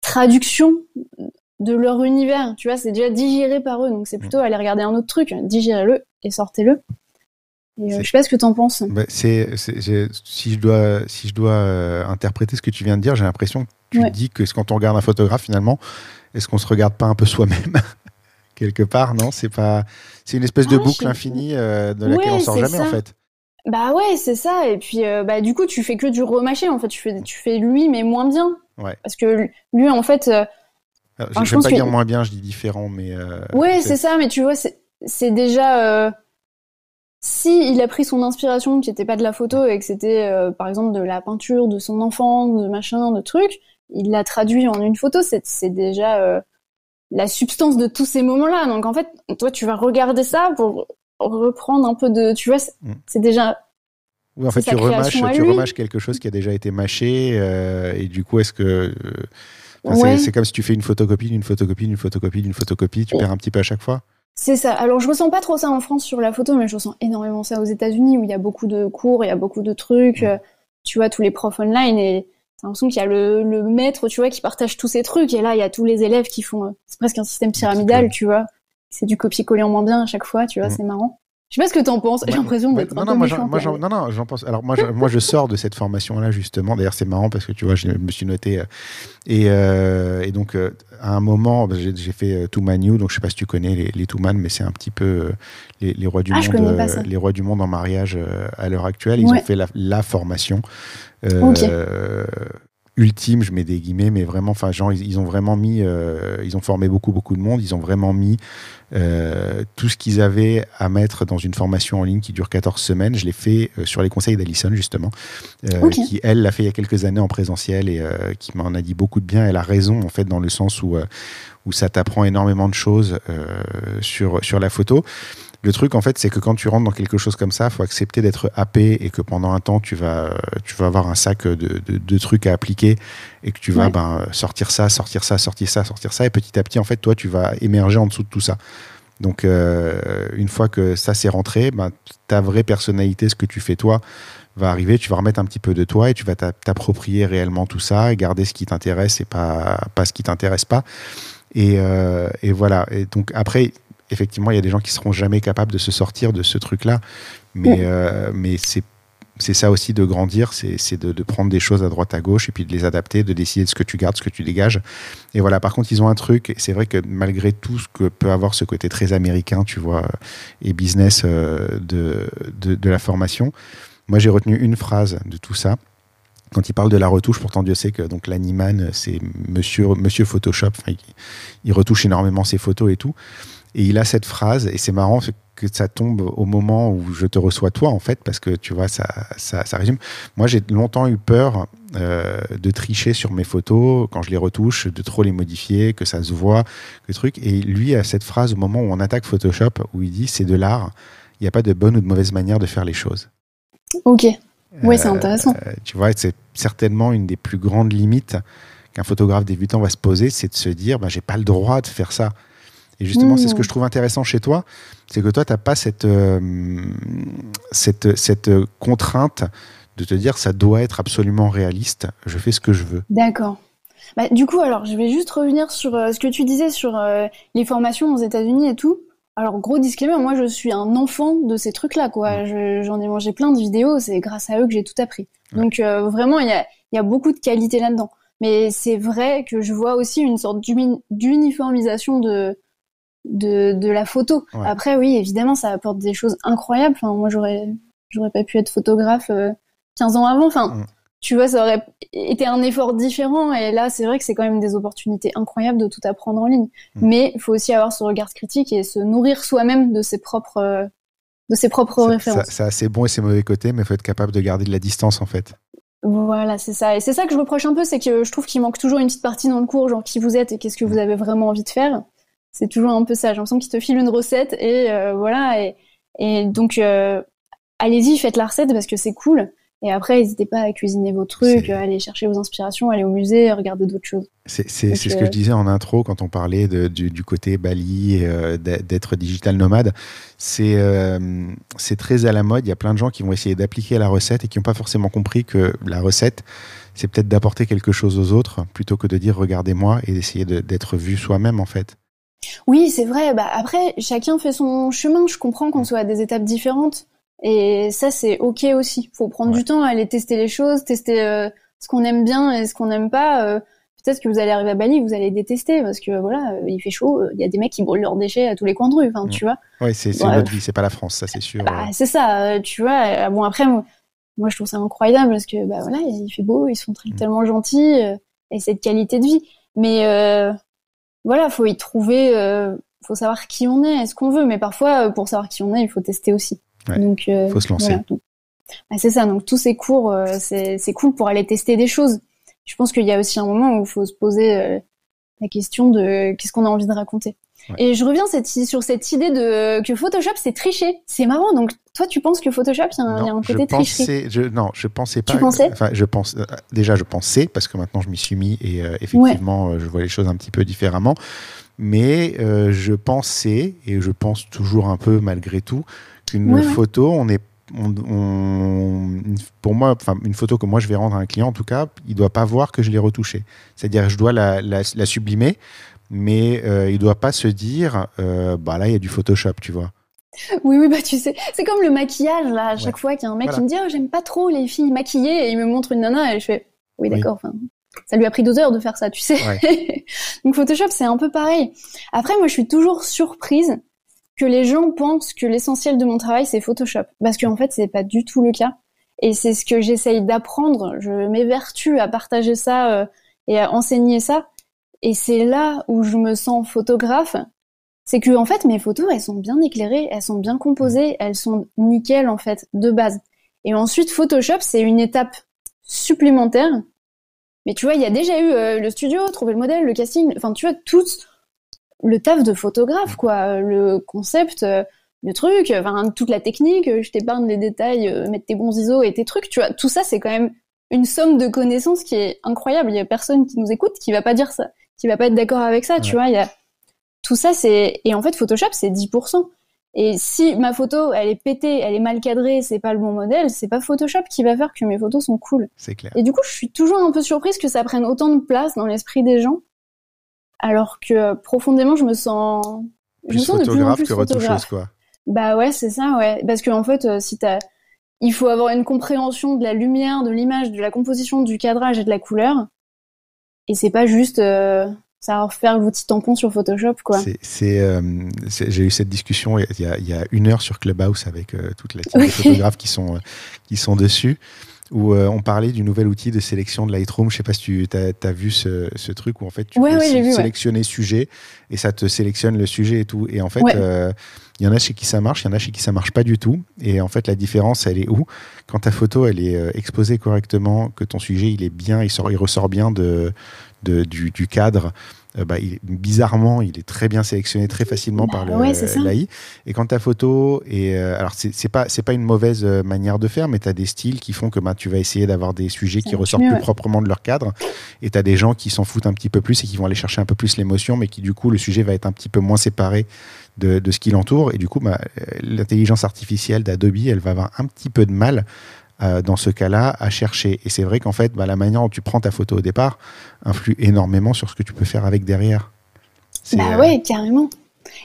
traduction de leur univers, tu vois, c'est déjà digéré par eux, donc c'est plutôt aller regarder un autre truc, digérez-le et sortez-le. Euh, je sais pas ce que tu en penses. Bah, c'est, si je dois, si je dois euh, interpréter ce que tu viens de dire, j'ai l'impression que tu dis que quand on regarde un photographe, finalement, est-ce qu'on se regarde pas un peu soi-même? Quelque part Non, c'est pas, c'est une espèce de ah, boucle infinie euh, de laquelle on sort jamais en fait. Bah ouais, c'est ça. Et puis, bah du coup, tu fais que du remâcher. En fait, tu fais, tu fais lui, mais moins bien. Ouais. Parce que lui, en fait, je ne vais pas dire moins bien, je dis différent, mais. Euh, ouais, c'est ça, mais tu vois, c'est déjà. Euh, si il a pris son inspiration qui n'était pas de la photo et que c'était euh, par exemple de la peinture de son enfant, de machin, de trucs, il l'a traduit en une photo, c'est déjà euh, la substance de tous ces moments-là. Donc en fait, toi, tu vas regarder ça pour reprendre un peu de. Tu vois, c'est mm. déjà Oui, en fait, tu remâches, tu remâches quelque chose qui a déjà été mâché, et du coup, est-ce que c'est comme si tu fais une photocopie d'une photocopie d'une photocopie d'une photocopie, tu perds un petit peu à chaque fois c'est ça. Alors je ressens pas trop ça en France sur la photo, mais je ressens énormément ça aux États-Unis où il y a beaucoup de cours, il y a beaucoup de trucs. Euh, tu vois tous les profs online et t'as l'impression qu'il y a le, le, maître, tu vois, qui partage tous ces trucs et là il y a tous les élèves qui font. Euh, c'est presque un système pyramidal, tu vois. C'est du copier-coller en moins bien à chaque fois, tu vois, c'est marrant. Je sais pas ce que t'en penses. J'ai l'impression d'être non, un non, peu moi, non, non, j'en pense. Alors moi, je, moi, je sors de cette formation-là justement. D'ailleurs, c'est marrant parce que tu vois, je me suis noté euh, et, euh, et donc euh, à un moment, bah, j'ai fait Two Man New, donc je sais pas si tu connais les, les Two Man, mais c'est un petit peu les, les, rois du ah, monde, les rois du monde en mariage à l'heure actuelle. Ils ont fait la, la formation. Okay ultime, je mets des guillemets, mais vraiment, enfin, genre, ils, ont vraiment mis, euh, ils ont formé beaucoup, beaucoup de monde, ils ont vraiment mis euh, tout ce qu'ils avaient à mettre dans une formation en ligne qui dure 14 semaines. Je l'ai fait euh, sur les conseils d'Alison, justement, qui, elle, l'a fait il y a quelques années en présentiel et qui m'en a dit beaucoup de bien. Elle a raison, en fait, dans le sens où, où ça t'apprend énormément de choses sur, sur la photo. Le truc, en fait, c'est que quand tu rentres dans quelque chose comme ça, il faut accepter d'être happé et que pendant un temps, tu vas, tu vas avoir un sac de, de, trucs à appliquer et que tu vas ben, sortir ça, sortir ça, sortir ça, sortir ça. Et petit à petit, en fait, toi, tu vas émerger en dessous de tout ça. Donc, euh, une fois que ça s'est rentré, ben, ta vraie personnalité, ce que tu fais toi, va arriver. Tu vas remettre un petit peu de toi et tu vas t'approprier réellement tout ça et garder ce qui t'intéresse et pas, pas ce qui t'intéresse pas. Et, euh, et, voilà. Et donc, après, effectivement, il y a des gens qui seront jamais capables de se sortir de ce truc-là. Mais, euh, mais c'est c'est ça aussi de grandir, c'est de, de, prendre des choses à droite à gauche et puis de les adapter, de décider de ce que tu gardes, ce que tu dégages. Et voilà, par contre, ils ont un truc, c'est vrai que malgré tout ce que peut avoir ce côté très américain, tu vois, et business euh, de, de, de la formation, moi j'ai retenu une phrase de tout ça. Quand il parle de la retouche, pourtant Dieu sait que donc l'animan, c'est monsieur, monsieur Photoshop, il, il retouche énormément ses photos et tout. Et il a cette phrase, et c'est marrant que ça tombe au moment où je te reçois toi, en fait, parce que tu vois, ça, ça, résume. Moi, j'ai longtemps eu peur euh, de tricher sur mes photos quand je les retouche, de trop les modifier, que ça se voit, que truc. Et lui a cette phrase au moment où on attaque Photoshop, où il dit c'est de l'art, il n'y a pas de bonne ou de mauvaise manière de faire les choses. Ok. Oui, c'est euh, intéressant. tu vois, c'est certainement une des plus grandes limites qu'un photographe débutant va se poser, c'est de se dire, bah, j'ai pas le droit de faire ça. Et justement, c'est ce que je trouve intéressant chez toi, c'est que toi, tu n'as pas cette, euh, cette, cette contrainte de te dire ça doit être absolument réaliste, je fais ce que je veux. D'accord. Bah, du coup, alors, je vais juste revenir sur euh, ce que tu disais sur euh, les formations aux États-Unis et tout. Alors, gros disclaimer, moi, je suis un enfant de ces trucs-là, quoi. Mm. J'en ai mangé plein de vidéos, c'est grâce à eux que j'ai tout appris. Donc, vraiment, il y a, y a beaucoup de qualité là-dedans. Mais c'est vrai que je vois aussi une sorte d'uniformisation de, de, de la photo. Après, oui, évidemment, ça apporte des choses incroyables. Enfin, moi, j'aurais, j'aurais pas pu être photographe 15 euh, ans avant. Enfin, mm. tu vois, ça aurait été un effort différent. Et là, c'est vrai que c'est quand même des opportunités incroyables de tout apprendre en ligne. Mm. Mais il faut aussi avoir ce regard critique et se nourrir soi-même de ses propres, de ses propres références. C'est assez bon et ses mauvais côtés, mais il faut être capable de garder de la distance, en fait. Voilà, c'est ça. Et c'est ça que je reproche un peu, c'est que je trouve qu'il manque toujours une petite partie dans le cours, genre qui vous êtes et qu'est-ce que vous mm. avez vraiment envie de faire c'est toujours un peu ça. J'ai l'impression qu'ils te filent une recette et euh, voilà. Et, et donc, euh, allez-y, faites la recette parce que c'est cool. Et après, n'hésitez pas à cuisiner vos trucs, aller chercher vos inspirations, aller au musée, regarder d'autres choses. C'est ce que je disais en intro quand on parlait de, du, du, côté Bali, euh, d'être digital nomade. C'est c'est très à la mode. Il y a plein de gens qui vont essayer d'appliquer la recette et qui n'ont pas forcément compris que la recette, c'est peut-être d'apporter quelque chose aux autres plutôt que de dire regardez-moi et d'essayer d'être vu soi-même en fait. Oui, c'est vrai. Bah, après, chacun fait son chemin. Je comprends qu'on soit à des étapes différentes. Et ça, c'est OK aussi. Faut prendre du temps à aller tester les choses, tester euh, ce qu'on aime bien et ce qu'on n'aime pas. Euh, peut-être que vous allez arriver à Bali, vous allez détester parce que voilà, euh, il fait chaud, il y a des mecs qui brûlent leurs déchets à tous les coins de rue, tu vois. Oui, c'est notre vie, c'est pas la France, ça c'est sûr. Bah, c'est ça, tu vois. Bon après, moi, je trouve ça incroyable parce que bah voilà, il fait beau, ils sont mm. tellement gentils et cette qualité de vie. Mais voilà, faut y trouver, euh, faut savoir qui on est, est-ce qu'on veut, mais parfois euh, pour savoir qui on est, il faut tester aussi. donc, euh, faut se lancer. C'est ça. Donc tous ces cours, c'est cool pour aller tester des choses. Je pense qu'il y a aussi un moment où il faut se poser la question de qu'est-ce qu'on a envie de raconter. Et je reviens cette, sur cette idée de que Photoshop c'est tricher. C'est marrant. Donc toi, tu penses que Photoshop il y, a un, côté tricherie je, Non, je pensais pas. Tu pensais? Enfin, je pense. Euh, déjà, je pensais parce que maintenant je m'y suis mis et euh, effectivement, euh, je vois les choses un petit peu différemment. Mais je pensais et je pense toujours un peu malgré tout qu'une photo, on est on, pour moi, une photo que moi je vais rendre à un client, en tout cas, il doit pas voir que je l'ai retouchée. C'est-à-dire, je dois la, la, la sublimer mais euh, il doit pas se dire, euh, bah là, il y a du Photoshop, tu vois. Oui, oui, bah tu sais, c'est comme le maquillage, là, à chaque fois qu'il y a un mec qui me dit, oh, j'aime pas trop les filles maquillées, et il me montre une nana, et je fais, oui, d'accord, ça lui a pris deux heures de faire ça, tu sais. Donc Photoshop, c'est un peu pareil. Après, moi, je suis toujours surprise que les gens pensent que l'essentiel de mon travail, c'est Photoshop. Parce qu'en fait, c'est pas du tout le cas. Et c'est ce que j'essaye d'apprendre. Je m'évertue à partager ça euh, et à enseigner ça. Et c'est là où je me sens photographe. C'est que, en fait, mes photos, elles sont bien éclairées, elles sont bien composées, elles sont nickel, en fait, de base. Et ensuite, Photoshop, c'est une étape supplémentaire. Mais tu vois, il y a déjà eu euh, le studio, trouver le modèle, le casting, enfin, tu vois, tout le taf de photographe, quoi. Le concept, euh, le truc, enfin, toute la technique, je t'épargne les détails, euh, mettre tes bons ISO et tes trucs, tu vois. Tout ça, c'est quand même une somme de connaissances qui est incroyable. Il y a personne qui nous écoute qui va pas dire ça qui va pas être d'accord avec ça, tu vois. Il y a tout ça, c'est et en fait Photoshop c'est 10%. Et si ma photo elle est pétée, elle est mal cadrée, c'est pas le bon modèle, c'est pas Photoshop qui va faire que mes photos sont cool. C'est clair. Et du coup, je suis toujours un peu surprise que ça prenne autant de place dans l'esprit des gens, alors que profondément, je me sens, je me sens de plus en plus que photographe. quoi. Bah ouais, c'est ça, ouais. Parce que en fait, euh, si t'as, il faut avoir une compréhension de la lumière, de l'image, de la composition, du cadrage et de la couleur. Et c'est pas juste euh, savoir faire l'outil tampon sur Photoshop, quoi. C'est, euh, j'ai eu cette discussion il y, a, il y, a, une heure sur Clubhouse avec euh, toutes les photographes qui sont, qui sont dessus où on parlait du nouvel outil de sélection de Lightroom. Je sais pas si tu as, vu ce, ce, truc où en fait tu peux sélectionner sujet et ça te sélectionne le sujet et tout. Et en fait, il y en a chez qui ça marche, il y en a chez qui ça marche pas du tout. Et en fait, la différence, elle est où? Quand ta photo, elle est euh, exposée correctement, que ton sujet, il est bien, il, sort, il ressort bien de, de du, du, cadre, euh, bah, il, bizarrement, il est très bien sélectionné très facilement par bah l'AI. et quand ta photo est, euh, alors c'est pas c'est pas une mauvaise manière de faire, mais tu as des styles qui font que bah, tu vas essayer d'avoir des sujets qui ressortent plus proprement de leur cadre, et tu as des gens qui s'en foutent un petit peu plus et qui vont aller chercher un peu plus l'émotion, mais qui du coup le sujet va être un petit peu moins séparé de, de ce qui l'entoure. Et du coup, bah, l'intelligence artificielle d'Adobe, elle va avoir un petit peu de mal euh, dans ce cas-là à chercher. Et c'est vrai qu'en fait, bah, la manière dont tu prends ta photo au départ influe énormément sur ce que tu peux faire avec derrière. Bah euh, ouais, carrément.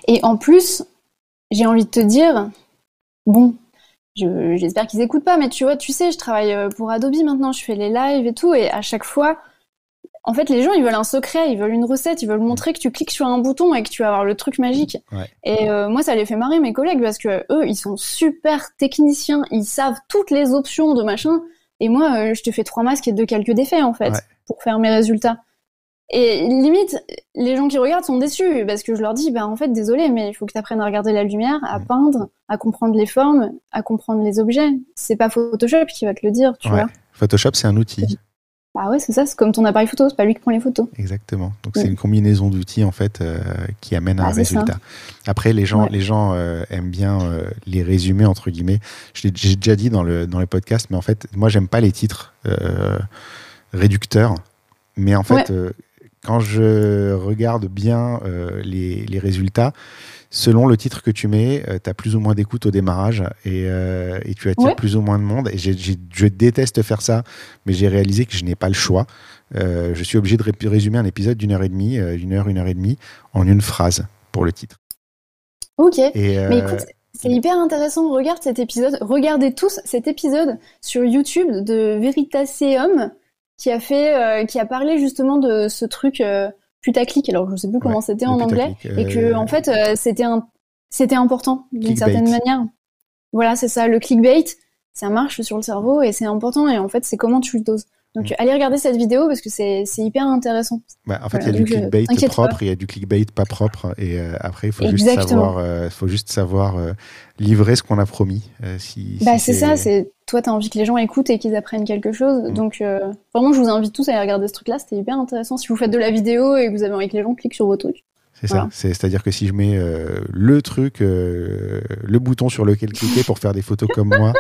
Et en plus, j'ai envie de te dire, bon, j'espère qu'ils écoutent pas, mais tu vois, tu sais, je travaille euh, pour Adobe maintenant, je fais les lives et tout, et à chaque fois, en fait, les gens, ils veulent un secret, ils veulent une recette, ils veulent montrer que tu cliques sur un bouton et que tu vas avoir le truc magique. Et euh, moi, ça les fait marrer mes collègues parce que eux, ils sont super techniciens, ils savent toutes les options de machin. Et moi, euh, je te fais trois masques et deux calculs d'effets en fait pour faire mes résultats. Et limite, les gens qui regardent sont déçus parce que je leur dis, bah en fait, désolé, mais il faut que tu apprennes à regarder la lumière, à peindre, à comprendre les formes, à comprendre les objets. C'est pas Photoshop qui va te le dire, tu vois. Photoshop, c'est un outil. Bah ouais, c'est ça, c'est comme ton appareil photo, c'est pas lui qui prend les photos. Exactement. Donc c'est une combinaison d'outils en fait euh, qui amène à un ah, résultat. Après, les gens, les gens euh, aiment bien euh, les résumer entre guillemets. J'ai déjà dit dans le dans les podcasts, mais en fait, moi j'aime pas les titres réducteurs. Mais en fait, quand je regarde bien les, les résultats, selon le titre que tu mets, euh, tu as plus ou moins d'écoute au démarrage et, euh, et tu attires plus ou moins de monde. Et je déteste faire ça, mais j'ai réalisé que je n'ai pas le choix. Euh, je suis obligé de résumer un épisode d'une heure et demie, une heure, une heure et demie, en une phrase pour le titre. Ok. mais écoute, c'est hyper intéressant. Regarde cet épisode. Regardez tous cet épisode sur YouTube de Veritaseum qui a fait, qui a parlé justement de ce truc putaclic, alors je sais plus comment c'était en anglais, et que euh, en fait euh, c'était un, c'était important d'une certaine manière. Voilà, c'est ça, le clickbait, ça marche sur le cerveau et c'est important et en fait c'est comment tu le doses. Donc mm. allez regarder cette vidéo parce que c'est hyper intéressant. Bah, en fait, il y a du clickbait propre, il y a du clickbait pas propre, et euh, après il faut juste savoir, euh, faut juste savoir euh, livrer ce qu'on a promis. si, bah c'est ça, c'est toi tu as envie que les gens écoutent et qu'ils apprennent quelque chose. Mm. Donc vraiment, je vous invite tous à aller regarder ce truc-là, c'était hyper intéressant. Si vous faites de la vidéo et que vous avez envie que les gens cliquent sur vos trucs. C'est ça. C'est-à-dire que si je mets le truc, le bouton sur lequel cliquer pour faire des photos comme moi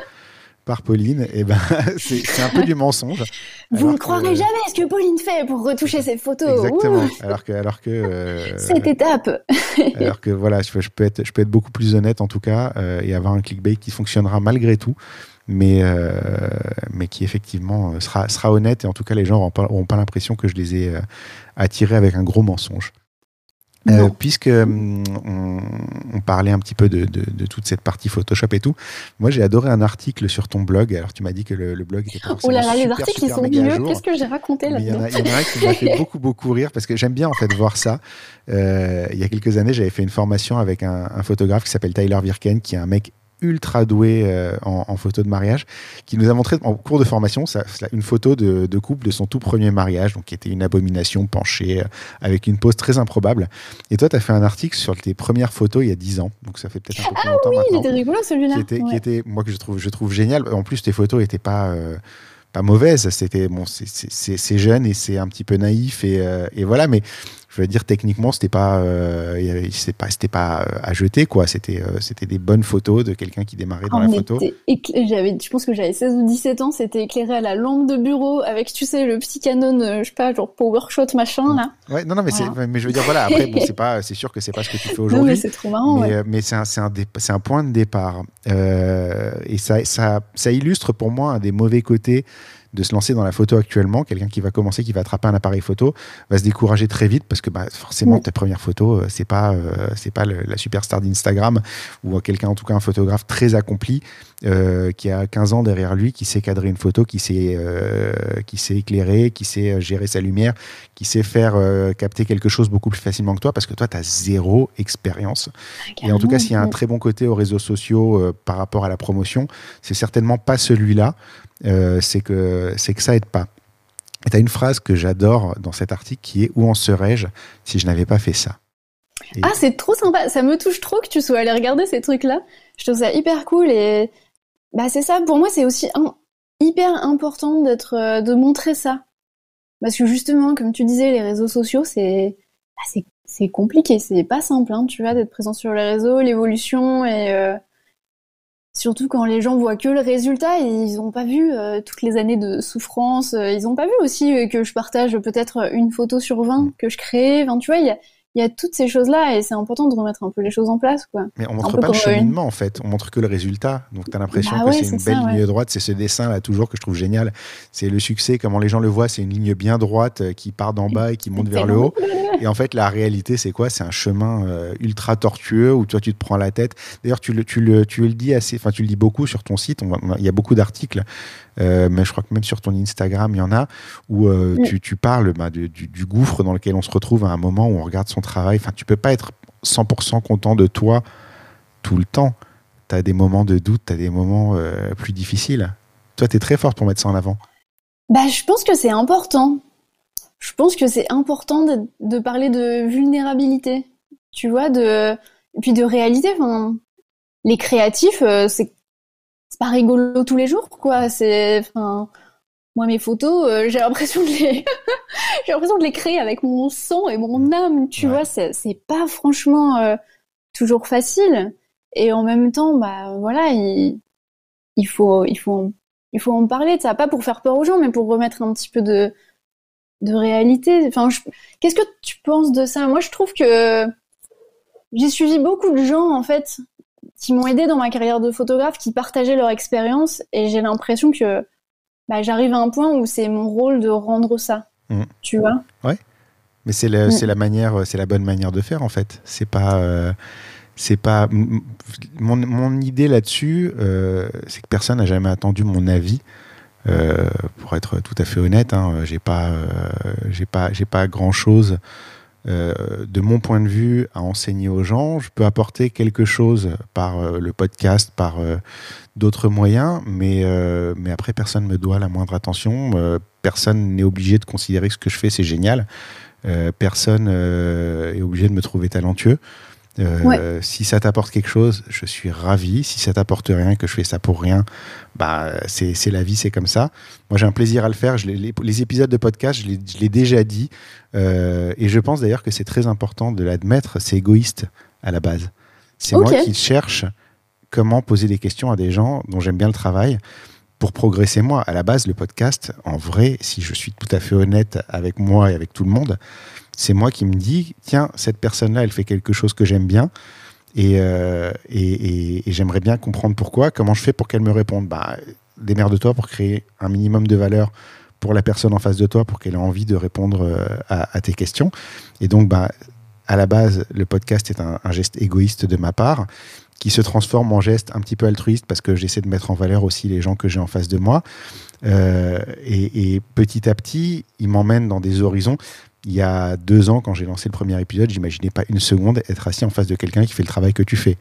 par Pauline, et eh ben c'est un peu du mensonge. Vous ne croirez jamais ce que Pauline fait pour retoucher ses photos. Exactement. Alors que, alors que euh, cette étape. alors que voilà, je, peux être, je peux être beaucoup plus honnête en tout cas euh, et avoir un clickbait qui fonctionnera malgré tout, mais euh, mais qui effectivement sera sera honnête et en tout cas les gens n'auront pas, pas l'impression que je les ai attirés avec un gros mensonge. Euh, puisque hum, on, parlait un petit peu de, toute cette partie Photoshop et tout, moi j'ai adoré un article sur ton blog. Alors tu m'as dit que le, blog était pas Oh là là, les articles ils sont mieux. Qu'est-ce que j'ai raconté là-dedans Il y en a, un qui m'a fait beaucoup beaucoup rire parce que j'aime bien en fait voir ça. Euh, il y a quelques années, j'avais fait une formation avec un, un photographe qui s'appelle Tyler Virken, qui est un mec ultra doué euh, en, photo de mariage, qui nous a montré en cours de formation ça, une photo de, couple de son tout premier mariage, donc qui était une abomination penchée, euh, avec une pose très improbable. Et toi, tu as fait un article sur tes premières photos il y a 10 ans, donc ça fait peut-être un peu plus ah longtemps oui, maintenant. il était rigolo celui-là. Qui était, moi, que je trouve, je trouve génial. En plus, tes photos n'étaient pas... Euh, pas mauvaise. C'était bon, c'est jeune et c'est un petit peu naïf et, euh, et, voilà. Mais je veux dire techniquement, c'était pas, euh, c'était pas, c'était pas euh, à jeter quoi. C'était, euh, c'était des bonnes photos de quelqu'un qui démarrait dans la photo. J'avais, je pense que j'avais 16 ou 17 ans. C'était éclairé à la lampe de bureau avec, tu sais, le petit Canon, je sais pas, genre PowerShot machin là. Ouais, non, non, mais c'est, mais je veux dire voilà. Après, bon, c'est pas, c'est sûr que c'est pas ce que tu fais aujourd'hui. mais c'est trop marrant. Mais, mais c'est un, c'est un, c'est un point de départ et ça, ça, ça illustre pour moi un des mauvais côtés de se lancer dans la photo actuellement. Quelqu'un qui va commencer, qui va attraper un appareil photo, va se décourager très vite parce que bah, forcément, ta première photo, euh, c'est pas, euh, c'est pas la superstar d'Instagram ou quelqu'un, en tout cas un photographe très accompli euh, qui a 15 ans derrière lui, qui sait cadrer une photo, qui sait, qui sait éclairer, qui sait gérer sa lumière, qui sait faire capter quelque chose beaucoup plus facilement que toi parce que toi, tu as zéro expérience. Et en tout cas, s'il y a un très bon côté aux réseaux sociaux par rapport à la promotion, c'est certainement pas celui-là. Euh, c'est que, que ça aide pas. Et tu as une phrase que j'adore dans cet article qui est Où en serais-je si je n'avais pas fait ça? Ah, c'est trop sympa. Ça me touche trop que tu sois allé regarder ces trucs-là. Je trouve ça hyper cool. Et bah, c'est ça. Pour moi, c'est aussi hyper important d'être, euh, de montrer ça. Parce que justement, comme tu disais, les réseaux sociaux, c'est, bah, c'est compliqué. C'est pas simple, hein, tu vois, d'être présent sur les réseaux, l'évolution et. Euh, Surtout quand les gens voient que le résultat, ils n'ont pas vu euh, toutes les années de souffrance, euh, ils n'ont pas vu aussi euh, que je partage peut-être une photo sur 20 mm. que je crée. Enfin, tu vois, il y a, y a toutes ces choses-là et c'est important de remettre un peu les choses en place. Quoi. Mais on montre pas le cheminement en fait, on montre que le résultat. Donc tu as l'impression bah que c'est une belle ligne droite, c'est ce dessin là toujours que je trouve génial. C'est le succès, comment les gens le voient, c'est une ligne bien droite qui part d'en bas et qui monte vers le haut. Et en fait, la réalité, c'est quoi? C'est un chemin euh, ultra tortueux où toi, tu te prends la tête. D'ailleurs, tu le, tu, le, tu le dis assez, enfin, tu le dis beaucoup sur ton site. il y a beaucoup d'articles, euh, mais je crois que même sur ton Instagram, il y en a où euh, tu, tu, parles bah, du, du, gouffre dans lequel on se retrouve à un moment où on regarde son travail. Enfin, tu peux pas être 100% content de toi tout le temps. Tu as des moments de doute, tu as des moments plus difficiles. Toi, tu es très forte pour mettre ça en avant. Bah, je pense que c'est important je pense que c'est important de, de, parler de vulnérabilité, tu vois, de et puis de réalité. Enfin, les créatifs, euh, c'est c'est pas rigolo tous les jours, quoi. C'est, enfin, moi mes photos, euh, j'ai l'impression de les, j'ai l'impression de les créer avec mon sang et mon âme, tu vois. C'est pas franchement euh, toujours facile. Et en même temps, bah voilà, il, il faut il faut il faut en parler de ça, pas pour faire peur aux gens, mais pour remettre un petit peu de de réalité. Enfin, qu'est-ce que tu penses de ça? Moi, je trouve que j'ai suivi beaucoup de gens en fait qui m'ont aidé dans ma carrière de photographe, qui partageaient leur expérience, et j'ai l'impression que bah, j'arrive à un point où c'est mon rôle de rendre ça. Mmh. Tu vois? Ouais. Mais c'est la, mmh. la manière, c'est la bonne manière de faire en fait. C'est pas. Euh, c'est pas mon, mon idée là-dessus, euh, c'est que personne n'a jamais attendu mon avis euh, pour être tout à fait honnête, hein, j'ai pas, j'ai pas, j'ai pas grand chose de mon point de vue, à enseigner aux gens. Je peux apporter quelque chose par le podcast, par d'autres moyens, mais, mais après, personne ne me doit la moindre attention. personne n'est obligé de considérer que ce que je fais, c'est génial. personne est obligé de me trouver talentueux. Euh, si ça t'apporte quelque chose, je suis ravi. Si ça t'apporte rien, que je fais ça pour rien, bah c'est la vie, c'est comme ça. Moi, j'ai un plaisir à le faire. Je les, les, épisodes de podcast, je l'ai déjà dit, euh, et je pense d'ailleurs que c'est très important de l'admettre. C'est égoïste à la base. C'est moi qui cherche comment poser des questions à des gens dont j'aime bien le travail pour progresser moi. À la base, le podcast, en vrai, si je suis tout à fait honnête avec moi et avec tout le monde, c'est moi qui me dis, tiens, cette personne-là, elle fait quelque chose que j'aime bien. Euh, et, j'aimerais bien comprendre pourquoi. Comment je fais pour qu'elle me réponde bah, Démerde-toi pour créer un minimum de valeur pour la personne en face de toi, pour qu'elle ait envie de répondre euh, à, tes questions. Et donc, bah, à la base, le podcast est un, geste égoïste de ma part qui se transforme en geste un petit peu altruiste parce que j'essaie de mettre en valeur aussi les gens que j'ai en face de moi. Euh, et, et, petit à petit, il m'emmène dans des horizons il y a deux ans, quand j'ai lancé le premier épisode, j'imaginais pas une seconde être assis en face de quelqu'un qui fait le travail que tu fais.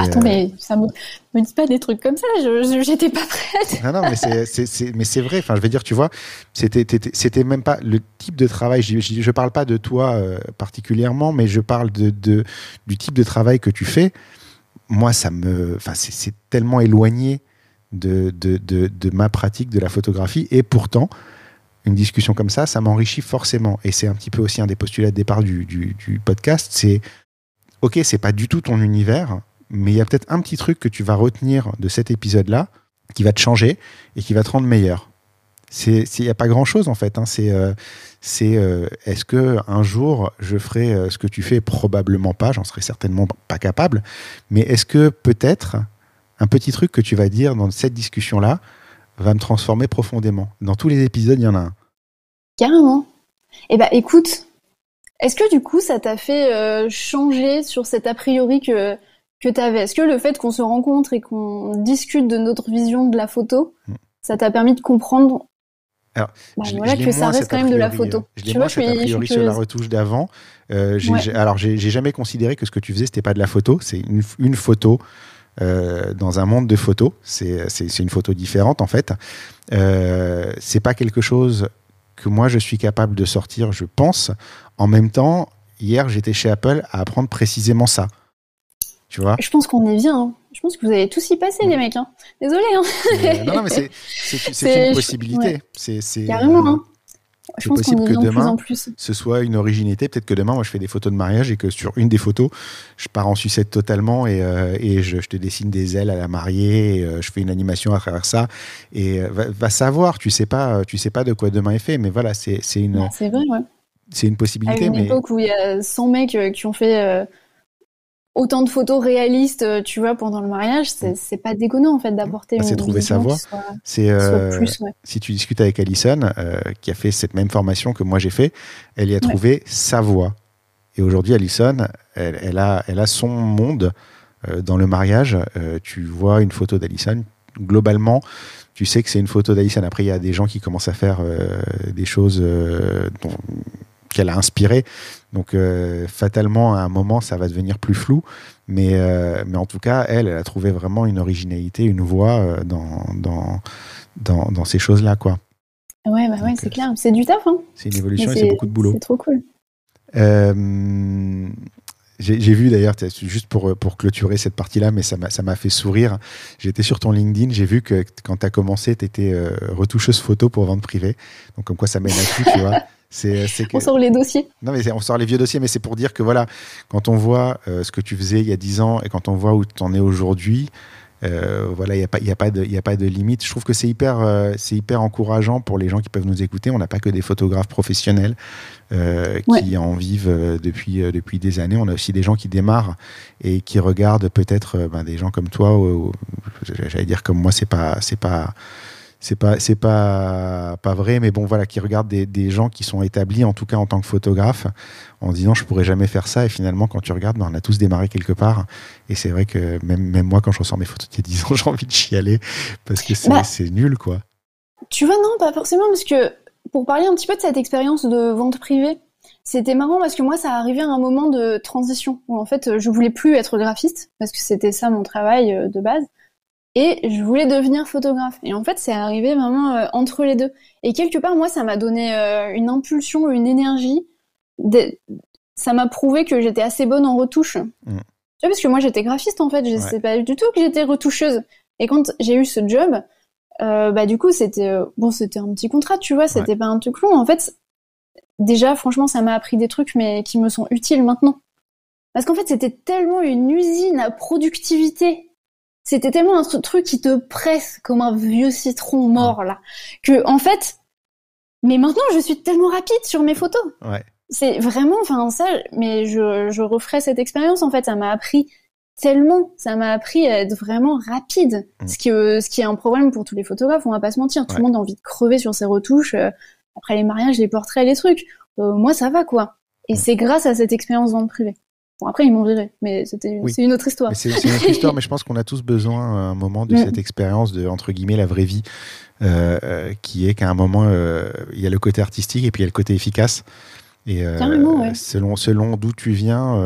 Attends, euh, mais ça me, me dis pas des trucs comme ça. Je j'étais pas prête. non, non, mais c'est vrai. Enfin, je veux dire, tu vois, c'était même pas le type de travail. Je, je, parle pas de toi euh, particulièrement, mais je parle de, de, du type de travail que tu fais. Moi, ça me, enfin, c'est tellement éloigné de, de, de, de ma pratique de la photographie, et pourtant, une discussion comme ça, ça m'enrichit forcément. Et c'est un petit peu aussi un des postulats de départ du, podcast. C'est ok, c'est pas du tout ton univers, mais il y a peut-être un petit truc que tu vas retenir de cet épisode-là qui va te changer et qui va te rendre meilleur. Il n'y a pas grand-chose en fait. Hein. C'est euh, euh, est-ce que un jour je ferai euh, ce que tu fais? Probablement pas, j'en serai certainement pas capable. Mais est-ce que peut-être un petit truc que tu vas dire dans cette discussion-là va me transformer profondément? Dans tous les épisodes, il y en a un. Carrément. Eh ben, écoute, est-ce que du coup, ça t'a fait euh, changer sur cet a priori que que tu avais Est-ce que le fait qu'on se rencontre et qu'on discute de notre vision de la photo, hmm. ça t'a permis de comprendre? Alors, bah, voilà, que ça reste quand même de la photo. Je l'ai moins a priori sur la retouche d'avant. Euh, alors, j'ai jamais considéré que ce que tu faisais, c'était pas de la photo. C'est une, une, photo euh, dans un monde de photos. C'est une photo différente en fait. Euh, c'est pas quelque chose que moi je suis capable de sortir, je pense. En même temps, hier j'étais chez Apple à apprendre précisément ça. Tu vois? Je pense qu'on est bien. Hein. Je pense que vous allez tous y passer, les mecs. Hein. Désolé. Hein. Euh, non, non, mais c'est une possibilité. C'est Carrément. Hein c'est possible que demain, ce soit une originalité. Peut-être que demain, moi, je fais des photos de mariage et que sur une des photos, je pars en sucette totalement et, euh, et je, te dessine des ailes à la mariée. Et, euh, je fais une animation à travers ça. Et euh, va, savoir, tu sais pas, tu sais pas de quoi demain est fait, mais voilà, c'est une. c'est vrai, ouais. C'est une possibilité. À une mais... époque où il y a 100 mecs qui ont fait autant de photos réalistes, euh, tu vois, pendant le mariage, c'est mm. pas déconnant en fait d'apporter. Bah, c'est trouver sa voix. C'est euh, si tu discutes avec Alison, euh, qui a fait cette même formation que moi j'ai fait, elle y a trouvé sa voix. Et aujourd'hui, Alison, elle, a, elle a son monde dans le mariage. tu vois une photo d'Alison, globalement, tu sais que c'est une photo d'Alison. Après, il y a des gens qui commencent à faire des choses dont qu'elle a inspiré. Donc euh, fatalement, à un moment, ça va devenir plus flou. Mais, euh, mais en tout cas, elle, elle a trouvé vraiment une originalité, une voix euh, dans, dans, dans, dans, ces choses-là. quoi. Ouais, bah ouais, c'est clair. C'est du taf. Hein. C'est une évolution et c'est beaucoup de boulot. C'est trop cool. J'ai vu d'ailleurs, juste pour, pour clôturer cette partie-là, mais ça m'a fait sourire. J'étais sur ton LinkedIn, j'ai vu que quand tu as commencé, tu étais retoucheuse photo pour vente privée. Donc, comme quoi ça mène à tout, tu vois. C'est, euh, On sort les dossiers. Non, mais on sort les vieux dossiers, mais c'est pour dire que voilà, quand on voit euh, ce que tu faisais il y a 10 ans et quand on voit où tu en es aujourd'hui, euh, voilà, il n'y a, pas, y a, pas de, y a pas de limite. Je trouve que c'est hyper, c'est hyper encourageant pour les gens qui peuvent nous écouter. On n'a pas que des photographes professionnels qui en vivent depuis, depuis des années. On a aussi des gens qui démarrent et qui regardent peut-être ben, des gens comme toi, ou, j'allais dire comme moi, c'est pas, c'est pas c'est pas c'est pas pas vrai mais bon voilà qui regarde des, des, gens qui sont établis en tout cas en tant que photographe en disant je pourrais jamais faire ça. Et finalement quand tu regardes ben, on a tous démarré quelque part. Et c'est vrai que même même moi quand je ressors mes photos il y a 10 ans j'ai envie de chialer parce que c'est bah, nul quoi. Tu vois non pas forcément parce que pour parler un petit peu de cette expérience de vente privée c'était marrant parce que moi, ça arrivait à un moment de transition où en fait, je voulais plus être graphiste parce que c'était ça mon travail euh, de base. Et je voulais devenir photographe. Et en fait, c'est arrivé vraiment euh, entre les deux. Et quelque part, moi, ça m'a donné euh, une impulsion, une énergie. Ça m'a prouvé que j'étais assez bonne en retouche. Mm. Tu vois, parce que moi, j'étais graphiste en fait. Je sais pas du tout que j'étais retoucheuse. Et quand j'ai eu ce job, bah du coup, c'était bon, c'était un petit contrat, tu vois. C'était pas un truc long. En fait, déjà, franchement, ça m'a appris des trucs, mais qui me sont utiles maintenant. Parce qu'en fait, c'était tellement une usine à productivité. C'était tellement un truc qui te presse comme un vieux citron mort, là. Que, en fait, mais maintenant, je suis tellement rapide sur mes photos. Ouais. C'est vraiment, enfin, ça, mais je, je referai cette expérience, en fait. Ça m'a appris tellement, ça m'a appris à être vraiment rapide. Mm. Ce qui, euh, ce qui est un problème pour tous les photographes, on va pas se mentir. Tout le monde a envie de crever sur ses retouches. Euh, après les mariages, les portraits, les trucs. Euh, moi, ça va, quoi. Et c'est grâce à cette expérience vente privée. Bon, après, ils m'ont viré, mais c'était, c'est une autre histoire. C'est une autre histoire, mais je pense qu'on a tous besoin à un moment de mm. cette expérience de, entre guillemets, la vraie vie, euh, euh, qui est qu'à un moment, il y a le côté artistique et puis il y a le côté efficace. Et selon, selon d'où tu viens,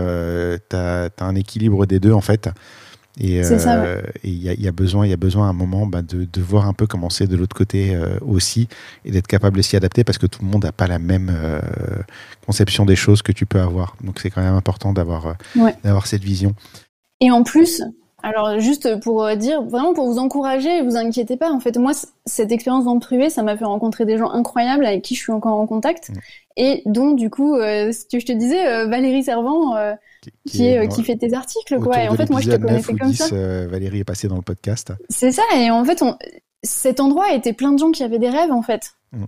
tu as, un équilibre des deux, en fait. Et il y, a, besoin, il y a besoin à un moment bah, de, de, voir un peu comment c'est de l'autre côté euh, aussi et d'être capable de s'y adapter parce que tout le monde n'a pas la même euh, conception des choses que tu peux avoir. Donc c'est quand même important d'avoir euh, d'avoir cette vision. Et en plus, alors juste pour dire, vraiment pour vous encourager, vous inquiétez pas. En fait, moi, cette expérience dans le privé, ça m'a fait rencontrer des gens incroyables avec qui je suis encore en contact. Mm. Et dont du coup, ce que je te disais, Valérie Servant qui, est, euh, qui fait tes articles, quoi. Et en fait, moi, je te connaissais comme 10, ça. Euh, Valérie est passée dans le podcast. C'est ça. Et en fait, on... cet endroit était plein de gens qui avaient des rêves, en fait. Mm.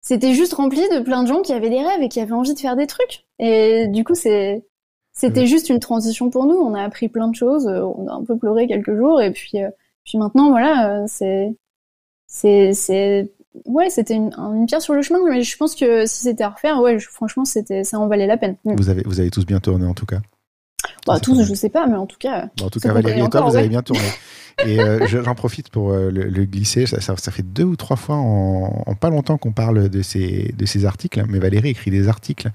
C'était juste rempli de plein de gens qui avaient des rêves et qui avaient envie de faire des trucs. Et du coup, c'est, c'était juste une transition pour nous. On a appris plein de choses. On a un peu pleuré quelques jours. Et puis, euh, puis maintenant, voilà, c'est, c'est, c'est, ouais, c'était une, une, pierre sur le chemin. Mais je pense que si c'était à refaire, ouais, franchement, c'était, ça en valait la peine. Mm. Vous avez, vous avez tous bien tourné, en tout cas. Bah, tous, je sais pas, mais en tout cas. en tout cas, Valérie et toi, vous avez bien tourné. Et euh, j'en profite pour euh, le, glisser. Ça, fait deux ou trois fois en, pas longtemps qu'on parle de ces, articles. Mais Valérie écrit des articles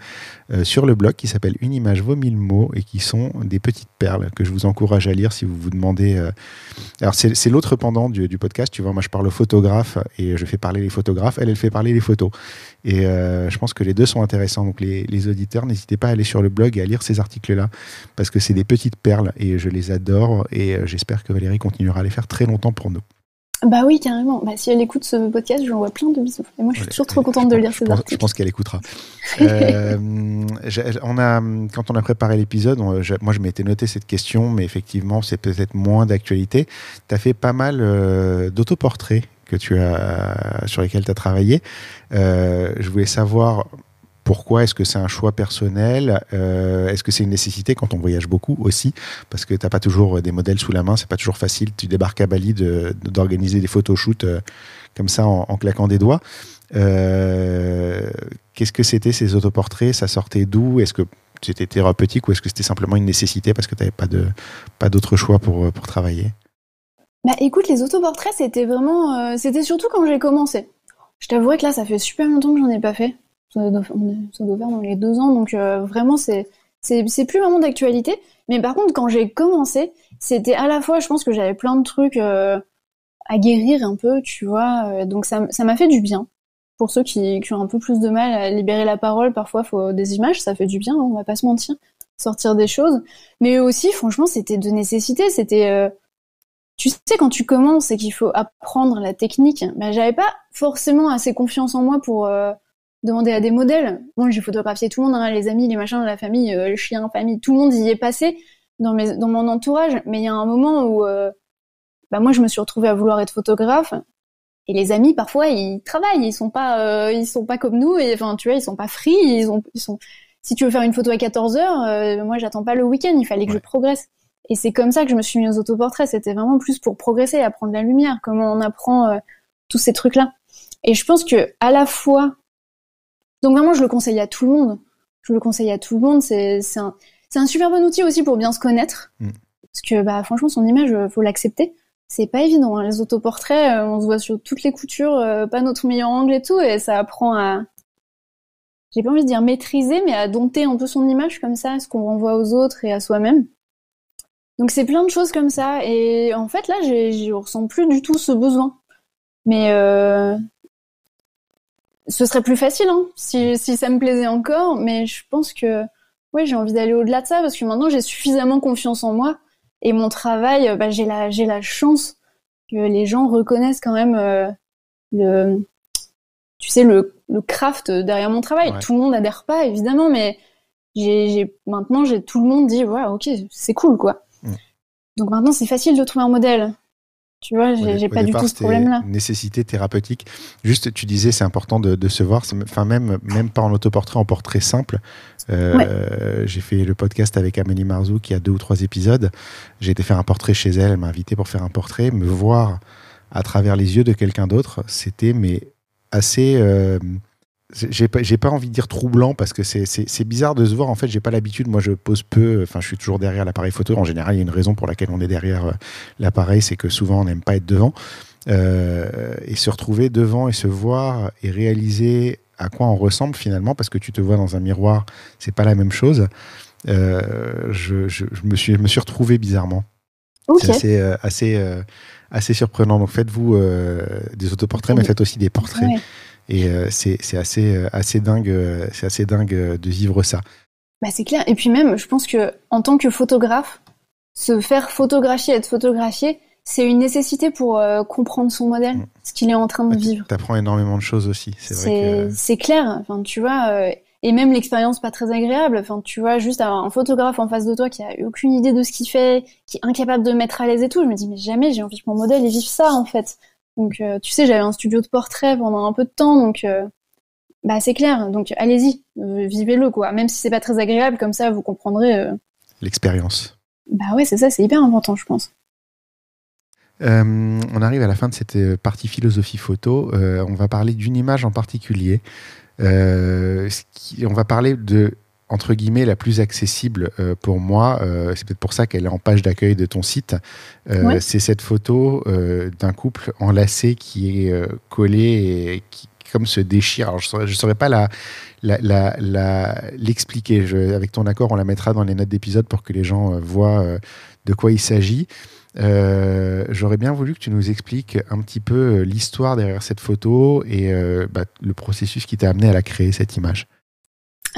euh, sur le blog qui s'appelle Une image vaut mille mots et qui sont des petites perles que je vous encourage à lire si vous vous demandez. Alors, c'est l'autre pendant du, du, podcast. Tu vois, moi, je parle aux photographes et je fais parler les photographes. Elle, elle fait parler les photos. Et je pense que les deux sont intéressants. Donc, les, les auditeurs, n'hésitez pas à aller sur le blog et à lire ces articles-là parce que c'est des petites perles et je les adore. Et j'espère que Valérie continue à les faire très longtemps pour nous. Bah oui, carrément. Bah, si elle écoute ce podcast, je lui envoie plein de bisous. Et moi, je suis toujours trop contente de lire ces articles. Je pense qu'elle écoutera. euh, on a, quand on a préparé l'épisode, moi, je m'étais noté cette question, mais effectivement, c'est peut-être moins d'actualité. Tu as fait pas mal euh, d'autoportraits que tu as, sur lesquels tu as travaillé. Euh, je voulais savoir pourquoi Est-ce que c'est un choix personnel euh, Est-ce que c'est une nécessité quand on voyage beaucoup aussi Parce que tu n'as pas toujours des modèles sous la main, c'est pas toujours facile. Tu débarques à Bali d'organiser des photoshoots euh, comme ça en, claquant des doigts. Euh, qu'est-ce que c'était ces autoportraits? Ça sortait d'où? Est-ce que c'était thérapeutique ou est-ce que c'était simplement une nécessité parce que tu n'avais pas de pas d'autre choix pour, pour travailler? Bah écoute, les autoportraits, c'était vraiment, c'était surtout quand j'ai commencé. Je t'avouerai que là, ça fait super longtemps que j'en ai pas fait faire dans les deux ans, donc euh, vraiment c'est c'est plus vraiment d'actualité. Mais par contre, quand j'ai commencé, c'était à la fois, je pense que j'avais plein de trucs euh, à guérir un peu, tu vois. Euh, donc ça m'a fait du bien. Pour ceux qui, qui, ont un peu plus de mal à libérer la parole, parfois faut des images, ça fait du bien, on va pas se mentir, sortir des choses. Mais aussi, franchement, c'était de nécessité. C'était, tu sais, quand tu commences et qu'il faut apprendre la technique, ben j'avais pas forcément assez confiance en moi pour demander à des modèles. Moi, j'ai photographié tout le monde, hein, les amis, les machins, la famille, euh, le chien, famille, tout le monde y est passé dans, mes, dans mon entourage. Mais il y a un moment où, euh, bah, moi, je me suis retrouvée à vouloir être photographe. Et les amis, parfois, ils travaillent, ils sont pas, euh, ils sont pas comme nous. Et enfin, tu vois, ils sont pas free. Ils ont, ils sont. Si tu veux faire une photo à 14 heures, moi, j'attends pas le week-end. Il fallait que je progresse. Et c'est comme ça que je me suis mis aux autoportraits. C'était vraiment plus pour progresser, apprendre la lumière, comment on apprend tous ces trucs-là. Et je pense que à la fois donc vraiment, je le conseille à tout le monde. Je le conseille à tout le monde. C'est un, un super bon outil aussi pour bien se connaître. Mm. Parce que bah, franchement, son image, euh, faut l'accepter. C'est pas évident. Hein. Les autoportraits, euh, on se voit sur toutes les coutures, euh, pas notre meilleur angle et tout, et ça apprend à, j'ai pas envie de dire maîtriser, mais à dompter un peu son image comme ça, ce qu'on renvoie aux autres et à soi-même. Donc c'est plein de choses comme ça. Et en fait, là, je ressens plus du tout ce besoin. Mais euh, ce serait plus facile hein, si, si ça me plaisait encore. Mais je pense que ouais, j'ai envie d'aller au-delà de ça parce que maintenant j'ai suffisamment confiance en moi et mon travail, bah, j'ai la j'ai la chance que les gens reconnaissent quand même euh, le tu sais le, le craft derrière mon travail. Tout le monde adhère pas évidemment, mais j'ai maintenant j'ai tout le monde dit ouais ok c'est cool quoi. Mm. Donc maintenant c'est facile de trouver un modèle. Tu vois, j'ai pas du tout ce problème-là. Nécessité thérapeutique. Juste, tu disais, c'est important de, de, se voir. Enfin, même, même pas en autoportrait, en portrait simple. Euh, J'ai fait le podcast avec Amélie Marzou qui a deux ou trois épisodes. J'ai été faire un portrait chez elle. Elle m'a invité pour faire un portrait. Me voir à travers les yeux de quelqu'un d'autre, c'était mais assez. Euh, j'ai pas, pas envie de dire troublant parce que c'est bizarre de se voir. En fait, j'ai pas l'habitude. Moi, je pose peu. Enfin, je suis toujours derrière l'appareil photo. En général, il y a une raison pour laquelle on est derrière euh, l'appareil, c'est que souvent on n'aime pas être devant. Euh, et se retrouver devant et se voir et réaliser à quoi on ressemble finalement, parce que tu te vois dans un miroir, c'est pas la même chose. Euh, je, je, me suis, me suis retrouvé bizarrement. C'est assez, assez, assez surprenant. Donc faites-vous des autoportraits, mais faites aussi des portraits. Et euh, c'est assez, euh, assez dingue, euh, c'est assez dingue de vivre ça. Bah c'est clair. Et puis même, je pense que en tant que photographe, se faire photographier, être photographié, c'est une nécessité pour comprendre son modèle, mm. ce qu'il est en train de vivre. Tu apprends énormément de choses aussi, c'est. C'est clair. Enfin, tu vois, et même l'expérience pas très agréable. Enfin, tu vois, juste avoir un photographe en face de toi qui a aucune idée de ce qu'il fait, qui est incapable de mettre à l'aise et tout. Je me dis mais jamais j'ai envie que mon modèle vive ça en fait. Donc, euh, tu sais, j'avais un studio de portrait pendant un peu de temps, donc euh, bah c'est clair. Donc, allez-y, euh, vivez-le quoi. Même si c'est pas très agréable, comme ça, vous comprendrez. L'expérience. Bah ouais, c'est ça, c'est hyper important, je pense. on arrive à la fin de cette partie philosophie photo. on va parler d'une image en particulier. on va parler de entre guillemets la plus accessible euh, pour moi. Euh, c'est peut-être pour ça qu'elle est en page d'accueil de ton site. Euh, c'est cette photo d'un couple enlacé qui est collé et qui comme se déchire. Alors je ne saurais, pas la, l'expliquer. avec ton accord, on la mettra dans les notes d'épisode pour que les gens voient de quoi il s'agit. J'aurais bien voulu que tu nous expliques un petit peu l'histoire derrière cette photo et bah, le processus qui t'a amené à la créer, cette image.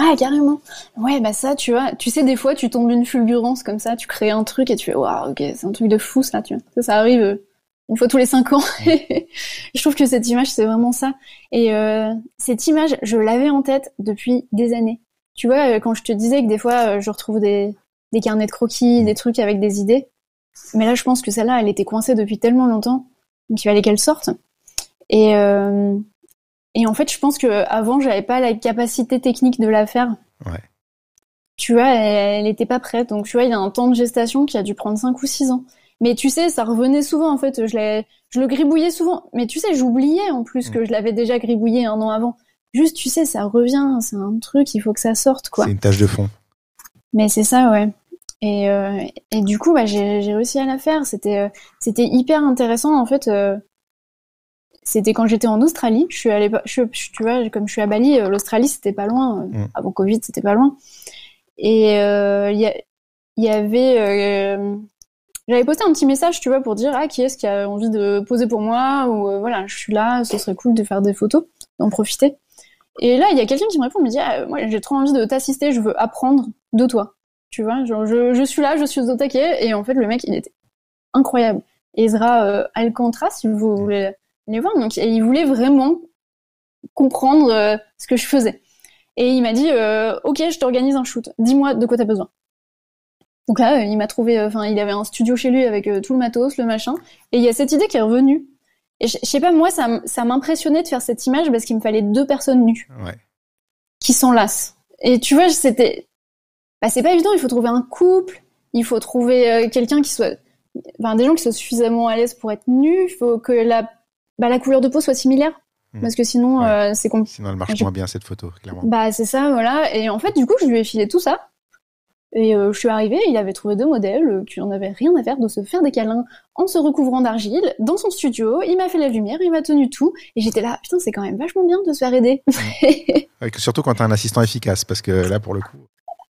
Ah carrément. Ouais bah ça tu vois, tu sais des fois tu tombes d'une fulgurance comme ça, tu crées un truc et tu fais waouh ok c'est un truc de fou ça tu vois. Ça, ça arrive euh, une fois tous les cinq ans. je trouve que cette image c'est vraiment ça. Et euh, cette image je l'avais en tête depuis des années. Tu vois euh, quand je te disais que des fois je retrouve des des carnets de croquis, des trucs avec des idées. Mais là je pense que celle-là elle était coincée depuis tellement longtemps donc il fallait qu'elle sorte. Et et en fait, je pense que avant, j'avais pas la capacité technique de la faire. Ouais. Tu vois, elle n'était pas prête. Donc, tu vois, il y a un temps de gestation qui a dû prendre 5 ou 6 ans. Mais tu sais, ça revenait souvent, en fait. Je, je le gribouillais souvent. Mais tu sais, j'oubliais en plus que je l'avais déjà gribouillé un an avant. Juste, tu sais, ça revient. C'est un truc, il faut que ça sorte, quoi. C'est une tâche de fond. Mais c'est ça, ouais. Et, euh, et du coup, bah, j'ai réussi à la faire. C'était euh, c'était hyper intéressant, en fait. Euh, c'était quand j'étais en Australie. Je suis allée, je, tu vois, comme je suis à Bali, euh, l'Australie c'était pas loin. Euh, mm. Avant Covid, c'était pas loin. Et il euh, y, y, avait, j'avais posté un petit message, tu vois, pour dire ah qui est-ce qui a envie de poser pour moi ou voilà, je suis là, ce serait cool de faire des photos, d'en profiter. Et là, il y a quelqu'un qui me répond, me dit ah, moi j'ai trop envie de t'assister, je veux apprendre de toi. Tu vois, genre, je, je, suis là, je suis au taquet. Et en fait, le mec, il était incroyable. Ezra Alcantara, si vous voulez voir. Donc, et il voulait vraiment comprendre euh, ce que je faisais. Et il m'a dit, euh, ok, je t'organise un shoot. Dis-moi de quoi t'as besoin. Donc là, il m'a trouvé, euh, enfin, il avait un studio chez lui avec tout le matos, le machin. Et il y a cette idée qui est revenue. Et je, sais pas, moi, ça, ça m'impressionnait de faire cette image parce qu'il me fallait deux personnes nues. Ouais. Qui s'enlacent. Et tu vois, c'était, bah, c'est pas évident. Il faut trouver un couple. Il faut trouver quelqu'un qui soit, enfin, des gens qui soient suffisamment à l'aise pour être nus. Il faut que la bah, la couleur de peau soit similaire. Hmm. Parce que sinon, euh, c'est compliqué. Sinon, elle marche moins bien cette photo, clairement. Bah, c'est ça, voilà. Et en fait, du coup, je lui ai filé tout ça. Et euh, je suis arrivée, il avait trouvé deux modèles euh, qui en avaient rien à faire de se faire des câlins en se recouvrant d'argile dans son studio. Il m'a fait la lumière, il m'a tenu tout. Et j'étais là, putain, c'est quand même vachement bien de se faire aider. surtout quand t'as un assistant efficace, parce que là, pour le coup.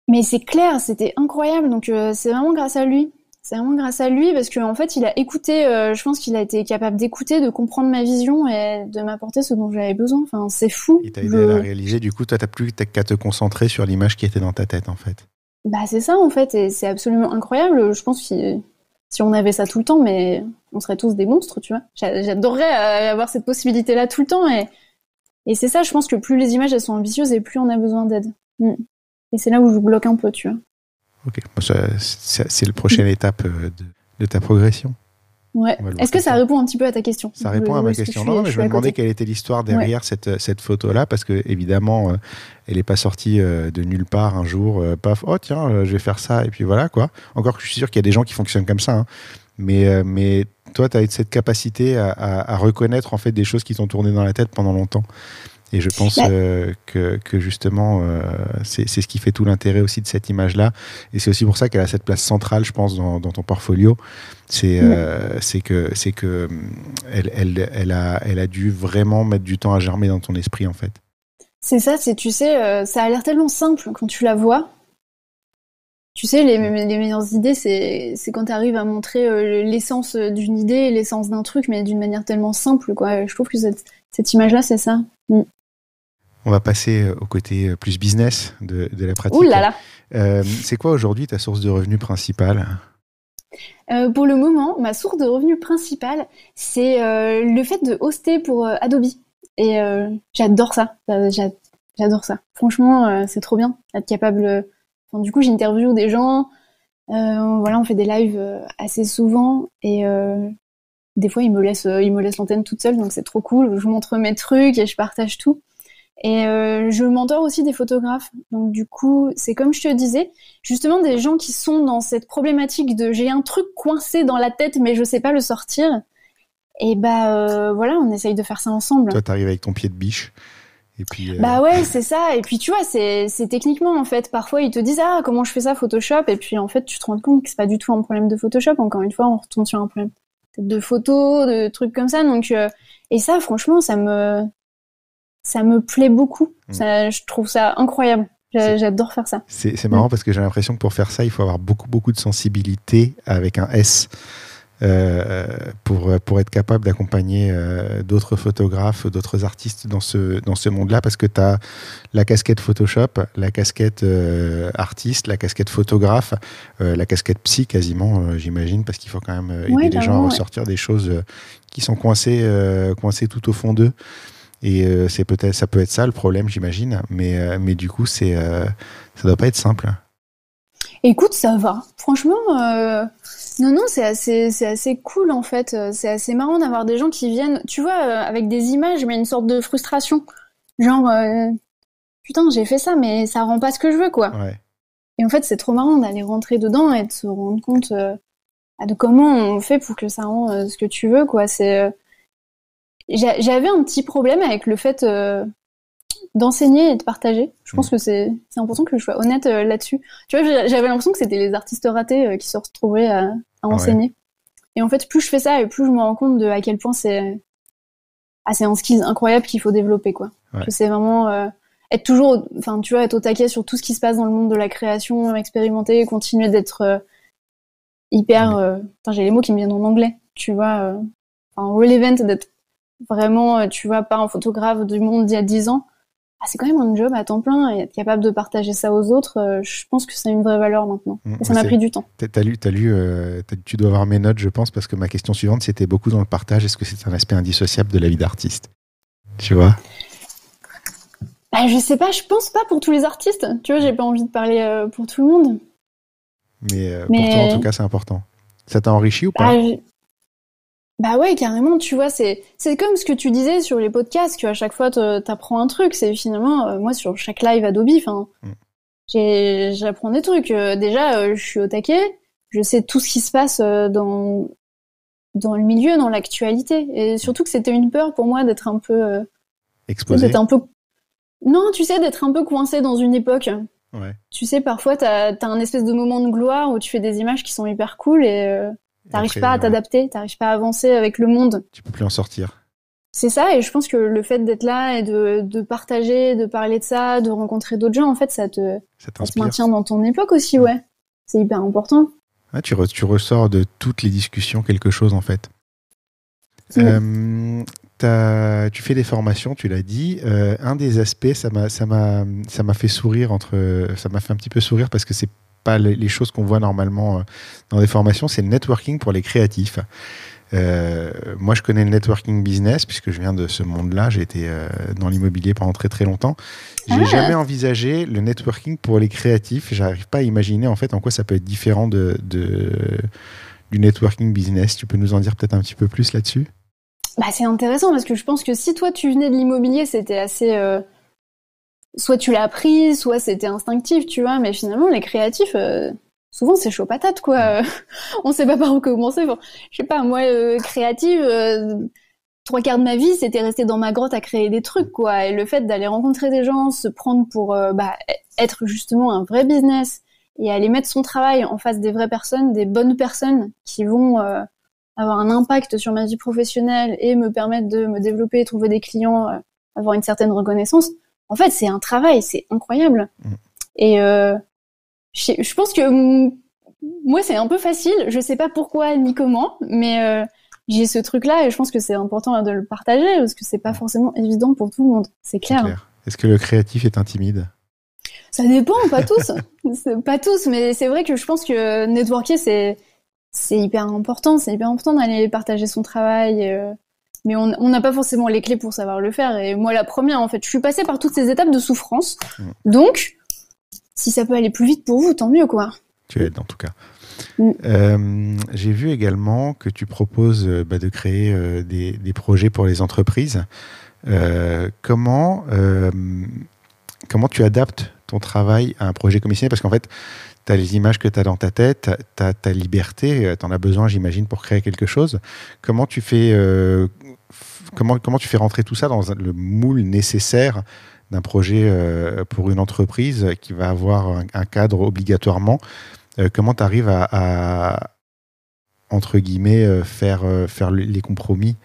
Mais c'est clair, c'était incroyable. Donc euh, c'est vraiment grâce à lui. C'est vraiment grâce à lui parce qu'en en fait, il a écouté. Euh, je pense qu'il a été capable d'écouter, de comprendre ma vision et de m'apporter ce dont j'avais besoin. Enfin, c'est fou. Il t'a aidé à la réaliser. Du coup, toi, t'as plus qu'à te concentrer sur l'image qui était dans ta tête, en fait. Bah, c'est ça, en fait, et c'est absolument incroyable. Je pense que si on avait ça tout le temps, mais on serait tous des monstres, tu vois. J'adorerais euh, avoir cette possibilité-là tout le temps et et c'est ça. Je pense que plus les images elles sont ambitieuses et plus on a besoin d'aide. Mm. Et c'est là où je bloque un peu, tu vois. Ok, c'est la prochaine étape euh, de, ta progression. Ouais. Est-ce que ça répond un petit peu à ta question? Ça répond à ma question. Non, mais je, me demandais quelle était l'histoire derrière cette, cette photo-là, parce que évidemment, euh, elle n'est pas sortie euh, de nulle part un jour, paf, oh tiens, je vais faire ça, et puis voilà quoi. Encore que je suis sûr qu'il y a des gens qui fonctionnent comme ça, hein. mais, mais toi, tu as cette capacité à, à, reconnaître en fait des choses qui t'ont tourné dans la tête pendant longtemps. Et je pense bah. euh, que, que, justement, euh, c'est ce qui fait tout l'intérêt aussi de cette image-là. Et c'est aussi pour ça qu'elle a cette place centrale, je pense, dans, dans ton portfolio. C'est euh, que, que elle, elle, elle, a, elle a dû vraiment mettre du temps à germer dans ton esprit, en fait. C'est ça, c'est tu sais, ça a l'air tellement simple quand tu la vois. Tu sais, les, les meilleures idées, c'est quand tu arrives à montrer l'essence d'une idée, l'essence d'un truc, mais d'une manière tellement simple, quoi. Je trouve que cette, cette image-là, c'est ça. Mm. On va passer euh, au côté euh, plus business de, la pratique. Ouh là là. Euh, c'est quoi aujourd'hui ta source de revenus principale? Pour le moment, ma source de revenus principale, c'est le fait de hoster pour Adobe. Et j'adore ça. J'adore ça. Franchement, c'est trop bien. Être capable. du coup, j'interviewe des gens. voilà, on fait des lives assez souvent et des fois, ils me laissent, ils me laissent l'antenne toute seule, donc c'est trop cool. Je montre mes trucs et je partage tout. Et euh, je mentor aussi des photographes. Donc du coup, c'est comme je te disais, justement des gens qui sont dans cette problématique de j'ai un truc coincé dans la tête mais je sais pas le sortir. Et bah euh, voilà, on essaye de faire ça ensemble. Toi, t'arrives avec ton pied de biche. Et puis, euh, Bah ouais, c'est ça. Et puis tu vois, c'est techniquement en fait. Parfois ils te disent ah comment je fais ça Photoshop? Et puis en fait tu te rends compte que c'est pas du tout un problème de Photoshop. Encore une fois, on retourne sur un problème de photos, de trucs comme ça. Donc et ça franchement ça me ça me plaît beaucoup. Mm. je trouve ça incroyable. J'adore faire ça. C'est marrant mm. parce que j'ai l'impression que pour faire ça, il faut avoir beaucoup, beaucoup de sensibilité avec un S. Euh, pour, pour être capable d'accompagner euh, d'autres photographes, d'autres artistes dans ce, dans ce monde-là, parce que tu as la casquette Photoshop, la casquette euh, artiste, la casquette photographe, la casquette psy quasiment, j'imagine, parce qu'il faut quand même aider les gens à ressortir des choses qui sont coincées, coincées tout au fond d'eux. Et euh, c'est peut-être, ça peut être ça le problème, j'imagine. Mais, euh, mais du coup, c'est, euh, ça doit pas être simple. Écoute, ça va. Franchement, non, non, c'est assez, c'est assez cool en fait. C'est assez marrant d'avoir des gens qui viennent, tu vois, avec des images, mais une sorte de frustration. Genre, putain, j'ai fait ça, mais ça rend pas ce que je veux, quoi. Et en fait, c'est trop marrant d'aller rentrer dedans et de se rendre compte de comment on fait pour que ça rend ce que tu veux, quoi. C'est j'avais un petit problème avec le fait euh, d'enseigner et de partager. Je pense mm. que c'est important que je sois honnête euh, là-dessus. Tu vois, j'avais l'impression que c'était les artistes ratés euh, qui se retrouvaient à, à enseigner. Et en fait, plus je fais ça et plus je me rends compte de à quel point c'est ah, un skill incroyable qu'il faut développer quoi. C'est vraiment être toujours enfin tu vois être au taquet sur tout ce qui se passe dans le monde de la création, expérimenter, continuer d'être hyper j'ai les mots qui me viennent en anglais, tu vois enfin relevant d'être vraiment, euh, tu vois, pas un photographe du monde d'il y a 10 ans, ah, c'est quand même un job à temps plein et être capable de partager ça aux autres, euh, je pense que c'est une vraie valeur maintenant. Mmh, et ça m'a pris du temps. T'as lu, as lu euh, tu dois avoir mes notes, je pense, parce que ma question suivante, c'était beaucoup dans le partage. Est-ce que c'est un aspect indissociable de la vie d'artiste? Tu vois? Bah, Je sais pas, je pense pas pour tous les artistes. Tu vois, j'ai pas envie de parler pour tout le monde. Mais, pour toi, en tout cas, c'est important. Ça t'a enrichi ou pas? Bah, bah ouais, carrément, tu vois, c'est c'est comme ce que tu disais sur les podcasts, que à chaque fois t'apprends un truc. C'est finalement euh, moi sur chaque live Adobe, enfin, mm. j'apprends des trucs. Euh, déjà, euh, je suis au taquet, je sais tout ce qui se passe dans dans le milieu, dans l'actualité, et surtout que c'était une peur pour moi d'être un peu exposé, d'être un peu non, tu sais, d'être un peu coincé dans une époque. Tu sais, parfois, tu as, un espèce de moment de gloire où tu fais des images qui sont hyper cool et tu n'arrives pas à t'adapter, tu n'arrives pas à avancer avec le monde. Tu peux plus en sortir. C'est ça, et je pense que le fait d'être là et de, de, partager, de parler de ça, de rencontrer d'autres gens, en fait, ça te, ça, te maintient dans ton époque aussi, ouais. C'est hyper important. tu, tu, ressors de toutes les discussions quelque chose, en fait. Euh, tu fais des formations, tu l'as dit. Euh, un des aspects, ça m'a fait sourire entre, ça m'a fait un petit peu sourire parce que c'est pas les, choses qu'on voit normalement euh, dans des formations, c'est le networking pour les créatifs. Euh, moi, je connais le networking business puisque je viens de ce monde-là. J'ai été euh, dans l'immobilier pendant très très longtemps. J'ai ah. jamais envisagé le networking pour les créatifs. J'arrive pas à imaginer en fait en quoi ça peut être différent de, de du networking business. Tu peux nous en dire peut-être un petit peu plus là-dessus? Bah, c'est intéressant parce que je pense que si toi tu venais de l'immobilier, c'était assez euh, soit tu l'as appris, soit c'était instinctif, tu vois. Mais finalement, les créatifs, souvent c'est chaud patate quoi. on sait pas par où commencer. Bon, je sais pas, moi euh, créative, euh, trois quarts de ma vie c'était rester dans ma grotte à créer des trucs quoi. Et le fait d'aller rencontrer des gens, se prendre pour euh, bah, être justement un vrai business et aller mettre son travail en face des vraies personnes, des bonnes personnes qui vont avoir un impact sur ma vie professionnelle et me permettre de me développer, trouver des clients, avoir une certaine reconnaissance. En fait, c'est un travail, c'est incroyable. Mmh. Et je, pense que moi c'est un peu facile. Je sais pas pourquoi ni comment, mais euh, j'ai ce truc-là et je pense que c'est important de le partager parce que c'est pas forcément évident pour tout le monde. C'est clair. Est-ce que le créatif est intimide? Ça dépend, pas tous, pas tous, mais c'est vrai que je pense que networker c'est c'est hyper important. C'est hyper important d'aller partager son travail. Euh, mais on n'a pas forcément les clés pour savoir le faire. Et moi, la première, en fait, je suis passée par toutes ces étapes de souffrance. Mmh. Donc, si ça peut aller plus vite pour vous, tant mieux, quoi. Tu aides en tout cas. Mm. Euh, j'ai vu également que tu proposes euh, bah, de créer euh, des, projets pour les entreprises. comment, comment tu adaptes ton travail à un projet commissionné Parce qu'en fait, tu as les images que tu as dans ta tête, tu as ta liberté, tu en as besoin, j'imagine, pour créer quelque chose. Comment tu fais, comment, comment tu fais rentrer tout ça dans le moule nécessaire d'un projet euh, pour une entreprise qui va avoir un, cadre obligatoirement, euh, comment tu arrives à, entre guillemets, euh, faire, faire les compromis?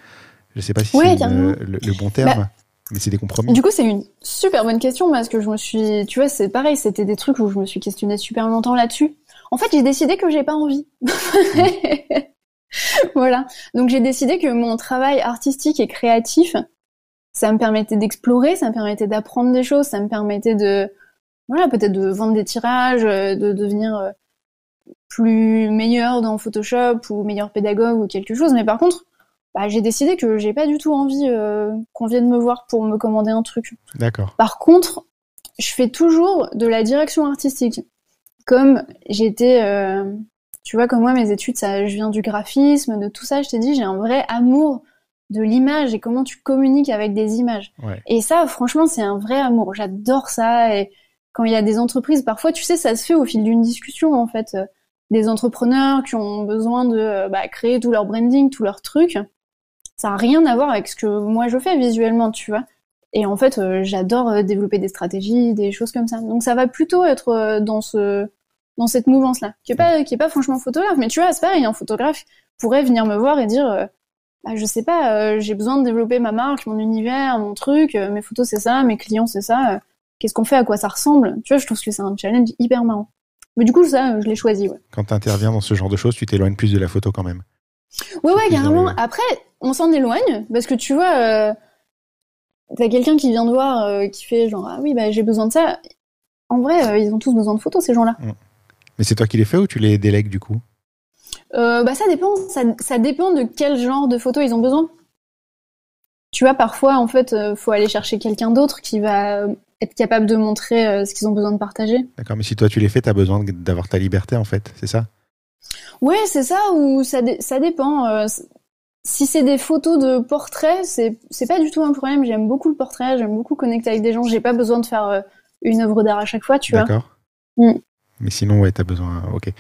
Je ne sais pas si c'est le, bon terme. Bah, mais c'est des compromis. Du coup, c'est une super bonne question parce que je me suis, tu vois, c'est pareil, c'était des trucs où je me suis questionné super longtemps là-dessus. En fait, j'ai décidé que j'ai pas envie. voilà. Donc j'ai décidé que mon travail artistique et créatif, ça me permettait d'explorer, ça me permettait d'apprendre des choses, ça me permettait de, voilà, peut-être de vendre des tirages, euh, de devenir euh, plus meilleur dans Photoshop ou meilleur pédagogue ou quelque chose. Mais par contre, bah, j'ai décidé que j'ai pas du tout envie euh, qu'on vienne me voir pour me commander un truc. D'accord. Par contre, je fais toujours de la direction artistique. Comme j'étais, tu vois, comme moi, mes études, ça, je viens du graphisme, de tout ça. Je t'ai dit, j'ai un vrai amour de l'image et comment tu communiques avec des images. Et ça, franchement, c'est un vrai amour. J'adore ça. Et quand il y a des entreprises, parfois, tu sais, ça se fait au fil d'une discussion, en fait. Euh, des entrepreneurs qui ont besoin de euh, bah, créer tout leur branding, tout leur truc. Ça n'a rien à voir avec ce que moi je fais visuellement, tu vois. Et en fait, euh, j'adore développer des stratégies, des choses comme ça. Donc ça va plutôt être dans ce dans cette mouvance-là, qui est pas qui est pas franchement photographe, mais tu vois, c'est pareil, un photographe pourrait venir me voir et dire bah, je sais pas, euh, j'ai besoin de développer ma marque, mon univers, mon truc, euh, mes photos c'est ça, mes clients c'est ça. Euh, qu'est-ce qu'on fait, à quoi ça ressemble? Tu vois, je trouve que c'est un challenge hyper marrant. Mais du coup, ça, je l'ai choisi. Ouais. Quand tu interviens dans ce genre de choses, tu t'éloignes plus de la photo quand même. Ouais, ouais, carrément. Après, on s'en éloigne parce que tu vois, euh, t'as quelqu'un qui vient de voir, qui fait genre ah oui, bah j'ai besoin de ça. En vrai, ils ont tous besoin de photos ces gens-là. Mm. Mais c'est toi qui les fais ou tu les délègues du coup? Euh, bah ça dépend, ça, dépend de quel genre de photos ils ont besoin. Tu vois, parfois en fait, euh, faut aller chercher quelqu'un d'autre qui va être capable de montrer euh, ce qu'ils ont besoin de partager. D'accord, mais si toi tu les fais, tu as besoin d'avoir ta liberté en fait, c'est ça? Ouais, c'est ça, ou ça, ça dépend. si c'est des photos de portraits, c'est pas du tout un problème. J'aime beaucoup le portrait, j'aime beaucoup connecter avec des gens. J'ai pas besoin de faire une œuvre d'art à chaque fois, tu vois. D'accord. Mm. Mais sinon, ouais, tu as besoin. Ok.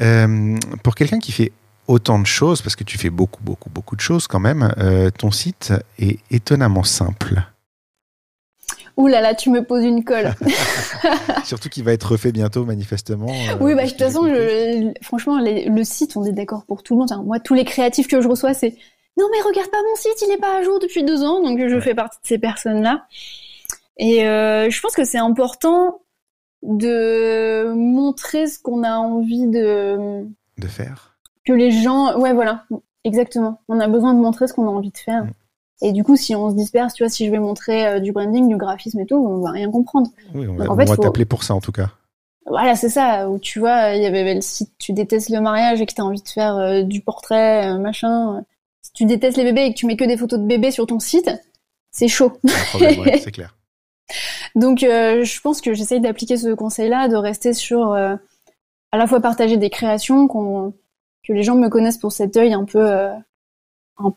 Euh, pour quelqu'un qui fait autant de choses, parce que tu fais beaucoup, beaucoup, beaucoup de choses quand même, euh, ton site est étonnamment simple. Ouh là là, tu me poses une colle. Surtout qu'il va être refait bientôt, manifestement. euh, oui, bah, de toute façon, je- franchement, les- le site, on est d'accord pour tout le monde. Enfin, moi, tous les créatifs que je reçois, c'est non, mais regarde pas mon site, il est pas à jour depuis deux ans. Donc, je Ouais. fais partie de ces personnes-là. Et euh, je pense que c'est important de montrer ce qu'on a envie de De faire. que les gens, ouais, voilà, exactement. On a besoin de montrer ce qu'on a envie de faire. Mm. Et du coup, si on se disperse, tu vois, si je vais montrer euh, du branding, du graphisme et tout, on va rien comprendre. Oui, on va, faut- t'appeler pour ça, en tout cas. Voilà, c'est ça. Où tu vois, il y avait le site, tu détestes le mariage et que t'as envie de faire euh, du portrait, euh, machin. Si tu détestes les bébés et que tu mets que des photos de bébés sur ton site, c'est chaud. Ouais, c'est clair. Donc, euh, je pense que j'essaye d'appliquer ce conseil-là, de rester sur euh, à la fois partager des créations, qu'on que les gens me connaissent pour cet œil un peu, euh, un-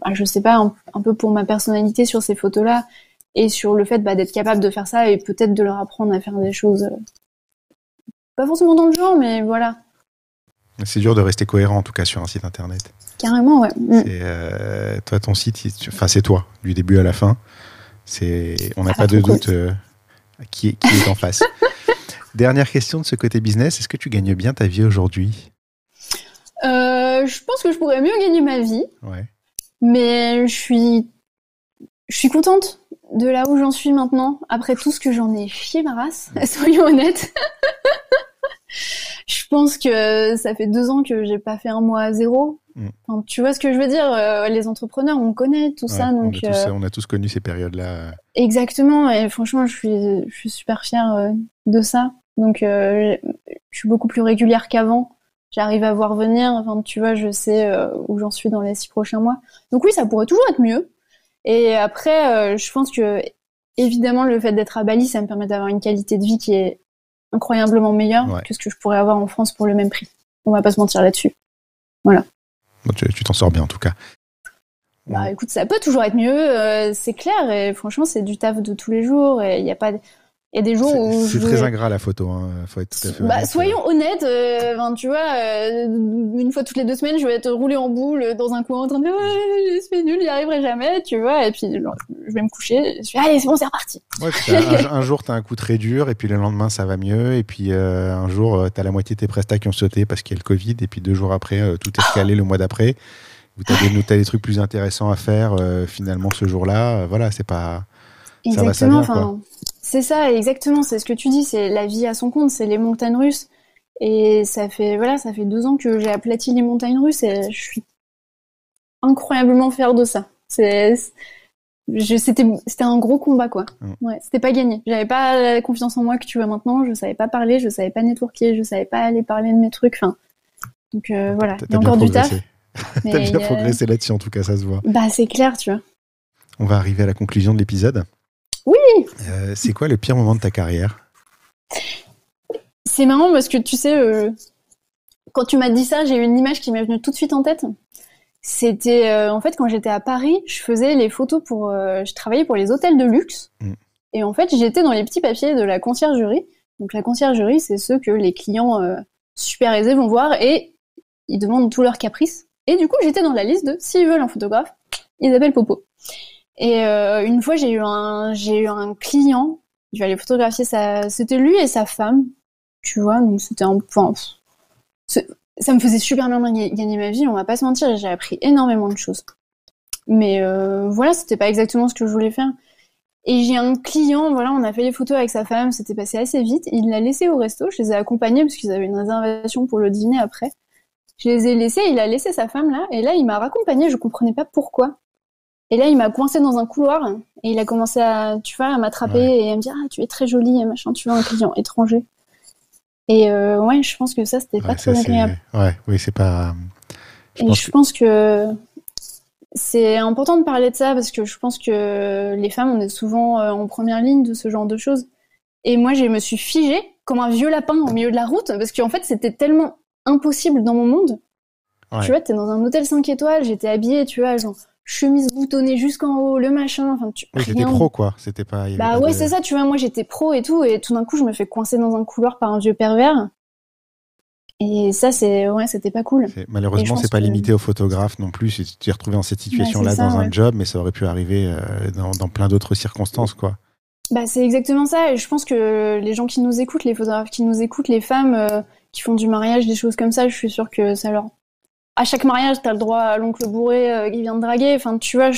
bah, je sais pas, un, un peu pour ma personnalité sur ces photos-là, et sur le fait bah, d'être capable de faire ça et peut-être de leur apprendre à faire des choses, pas forcément dans le genre, mais voilà, C'est dur de rester cohérent, en tout cas, sur un site internet. carrément, ouais. Mm. C'est, euh, toi, ton site, enfin, c'est toi, du début à la fin. On n'a Ah, pas de doute euh, qui, est, qui est en face. Dernière question de ce côté business. Est-ce que tu gagnes bien ta vie aujourd'hui? Euh, je pense que je pourrais mieux gagner ma vie, Ouais. mais je suis, je suis contente de là où j'en suis maintenant, après tout ce que j'en ai chié ma race, soyons honnêtes. Je pense que ça fait deux ans que j'ai pas fait un mois à zéro. Mm. Enfin, tu vois ce que je veux dire euh, Les entrepreneurs, on connaît tout ça, on, donc a tous, euh, on a tous connu ces périodes-là. exactement. Et franchement, je suis, je suis super fière euh, de ça. Donc, je suis beaucoup plus régulière qu'avant. J'arrive à voir venir. Enfin, tu vois, je sais où j'en suis dans les six prochains mois. Donc oui, ça pourrait toujours être mieux. Et après, je pense que évidemment, le fait d'être à Bali, ça me permet d'avoir une qualité de vie qui est incroyablement meilleure Ouais. que ce que je pourrais avoir en France pour le même prix. On va pas se mentir là-dessus. Bon, tu t'en sors bien, en tout cas. Bah écoute, ça peut toujours être mieux, euh, c'est clair. Et franchement, c'est du taf de tous les jours. Et il y a pas, il y a des jours où c'est je très vais- ingrat la photo, hein. faut être tout à fait Bah, honnête. soyons honnêtes, euh, tu vois, euh, une fois toutes les deux semaines, je vais être roulée en boule dans un coin en train de dire ouais, c'est nul, j'y arriverai jamais, tu vois, et puis genre, je vais me coucher, je fais allez, c'est bon, c'est reparti. Ouais, t'as- un, un jour, tu as un coup très dur, et puis le lendemain, ça va mieux. Et puis euh, un jour, tu as la moitié de tes prestats qui ont sauté parce qu'il y a le Covid. Et puis deux jours après, euh, tout est recalé le mois d'après. Où tu as, des trucs plus intéressants à faire euh, finalement ce jour-là. Euh, voilà, c'est pas. Ça va, ça Exactement, vient, quoi. C'est ça, exactement, c'est ce que tu dis, c'est la vie à son compte, c'est les montagnes russes. Et ça fait, voilà, ça fait deux ans que j'ai aplati les montagnes russes et je suis incroyablement fière de ça. C'est, c'était, c'était un gros combat, quoi. Ouais, c'était pas gagné. J'avais pas la confiance en moi que tu vois maintenant, je savais pas parler, je savais pas networker, je savais pas aller parler de mes trucs, enfin. Donc, euh, voilà, il y a encore du taf. T'as bien progressé là-dessus, en tout cas, ça se voit. Bah, c'est clair, tu vois. On va arriver à la conclusion de l'épisode. Oui. Euh, c'est quoi le pire moment de ta carrière? C'est marrant parce que tu sais, euh, quand tu m'as dit ça, j'ai eu une image qui m'est venue tout de suite en tête. C'était euh, en fait quand j'étais à Paris, je faisais les photos pour, je travaillais pour les hôtels de luxe, Mm. et en fait j'étais dans les petits papiers de la conciergerie. Donc la conciergerie, c'est ceux que les clients super aisés vont voir et ils demandent tous leurs caprices. Et du coup, j'étais dans la liste de s'ils veulent un photographe, ils appellent Popo. Et euh, une fois, j'ai eu un, j'ai eu un client. Je vais aller photographier sa, c'était lui et sa femme, tu vois. Donc c'était un point. Ça me faisait super bien gagner ma vie. On va pas se mentir, j'ai appris énormément de choses. Mais euh, voilà, c'était pas exactement ce que je voulais faire. Et j'ai un client, voilà, on a fait les photos avec sa femme, c'était passé assez vite. Il l'a laissé au resto, je les ai accompagnés parce qu'ils avaient une réservation pour le dîner après. Je les ai laissés, il a laissé sa femme là, et là il m'a raccompagné, je comprenais pas pourquoi. Et là il m'a coincé dans un couloir, et il a commencé à, tu vois, à m'attraper Ouais. et à me dire ah tu es très jolie, et machin, tu vois un client étranger. Et euh, ouais, je pense que ça c'était pas Ouais, très ça, c'est- agréable. Ouais, oui, c'est pas. Je Et pense je que- pense que c'est important de parler de ça parce que je pense que les femmes, on est souvent euh, en première ligne de ce genre de choses. Et moi, je me suis figée comme un vieux lapin au milieu de la route parce qu'en fait, c'était tellement impossible dans mon monde. Ouais. Tu vois, t'es dans un hôtel 5 étoiles, j'étais habillée, tu vois, genre chemise boutonnée jusqu'en haut, le machin, enfin, tu, Oui, c'était pro, quoi. C'était pas. bah pas ouais, de- c'est ça, tu vois, moi j'étais pro et tout, et tout d'un coup je me fais coincer dans un couloir par un vieux pervers. Et ça, c'est, ouais, c'était pas cool. Malheureusement, c'est pas que- limité aux photographes non plus. Si tu t'es retrouvé dans cette situation-là c'est ça, dans un job, mais ça aurait pu arriver euh, dans, dans plein d'autres circonstances, quoi. Bah, c'est exactement ça. Et je pense que les gens qui nous écoutent, les photographes qui nous écoutent, les femmes euh, qui font du mariage, des choses comme ça, je suis sûre que ça leur. À chaque mariage, t'as le droit à l'oncle bourré euh, qui vient de draguer. Enfin, tu vois,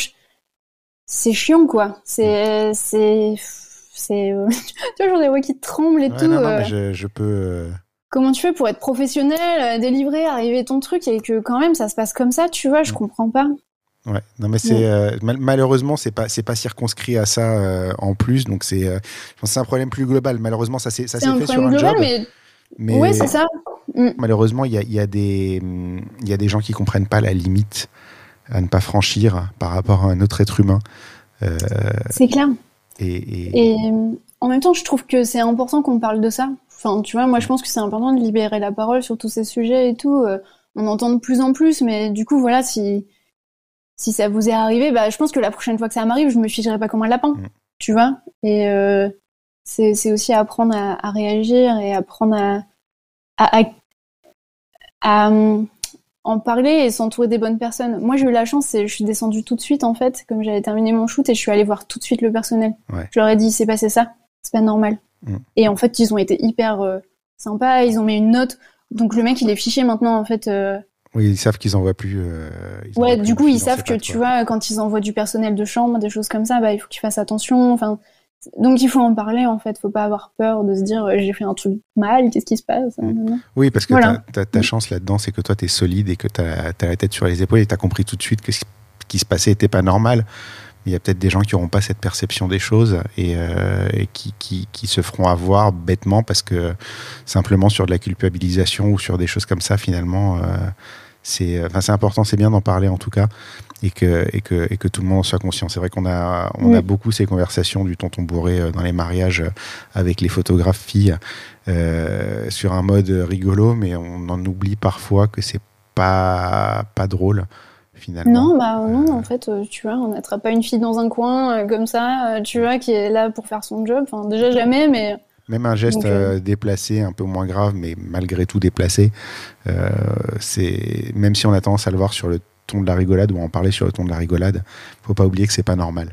c'est chiant, quoi. C'est. c'est... c'est... euh, tu vois, j'en ai voix qui tremblent et Ouais, tout. non, non, euh. mais je, je peux. Comment tu fais pour être professionnel, délivrer, arriver ton truc et que quand même ça se passe comme ça, tu vois, je Mm. comprends pas. Ouais, non mais c'est euh, mal- malheureusement c'est pas c'est pas circonscrit à ça euh, en plus donc c'est euh, c'est un problème plus global malheureusement ça s'est ça C'est s'est un fait sur problème un global, job mais, mais ouais, c'est ça. Malheureusement il y a, il y a des il y a des gens qui comprennent pas la limite à ne pas franchir par rapport à un autre être humain Euh, C'est clair. et, et- Et euh, en même temps, je trouve que c'est important qu'on parle de ça. Enfin, tu vois, moi, je pense que c'est important de libérer la parole sur tous ces sujets et tout. Euh, On entend de plus en plus, mais du coup, voilà, si si ça vous est arrivé, bah, je pense que la prochaine fois que ça m'arrive, je me ficherai pas comme un lapin, Mm. tu vois. Et euh, c'est c'est aussi apprendre à, à réagir et apprendre à à, euh, en parler et s'entourer des bonnes personnes. Moi, j'ai eu la chance, c'est je suis descendue tout de suite en fait, comme j'avais terminé mon shoot et je suis allée voir tout de suite le personnel. Ouais. Je leur ai dit, c'est passé ça, c'est pas normal. Mm. Et en fait, ils ont été hyper euh, sympas, ils ont mis une note. Donc le mec, il est fiché maintenant en fait. euh, oui ils savent qu'ils envoient plus euh, ils Ouais, du coup, ils savent que tu vois, quand ils envoient du personnel de chambre, des choses comme ça, bah il faut qu'ils fassent attention. Enfin, donc il faut en parler en fait. Faut pas avoir peur de se dire euh, j'ai fait un truc mal, qu'est-ce qui se passe Mm. Oui, parce que Voilà. ta, chance là-dedans, c'est que toi, tu es solide et que tu as, la tête sur les épaules et tu as compris tout de suite que ce qui se passait n'était pas normal. Il y a peut-être des gens qui n'auront pas cette perception des choses et, euh, et qui, qui, qui se feront avoir bêtement parce que simplement sur de la culpabilisation ou sur des choses comme ça, finalement, euh, c'est enfin, c'est important, c'est bien d'en parler en tout cas et que, et, que, et que tout le monde en soit conscient. C'est vrai qu'on a, on a beaucoup ces conversations du tonton bourré euh, dans les mariages euh, avec les photographes filles euh, sur un mode rigolo, mais on en oublie parfois que c'est pas, pas drôle finalement. Non, bah non, en fait, euh, tu vois, on n'attrape pas une fille dans un coin euh, comme ça, euh, tu vois, qui est là pour faire son job. Enfin, déjà jamais, mais Même un geste euh, euh, déplacé, un peu moins grave, mais malgré tout déplacé, euh, c'est même si on a tendance à le voir sur le ton de la rigolade ou en parler sur le ton de la rigolade, faut pas oublier que c'est pas normal.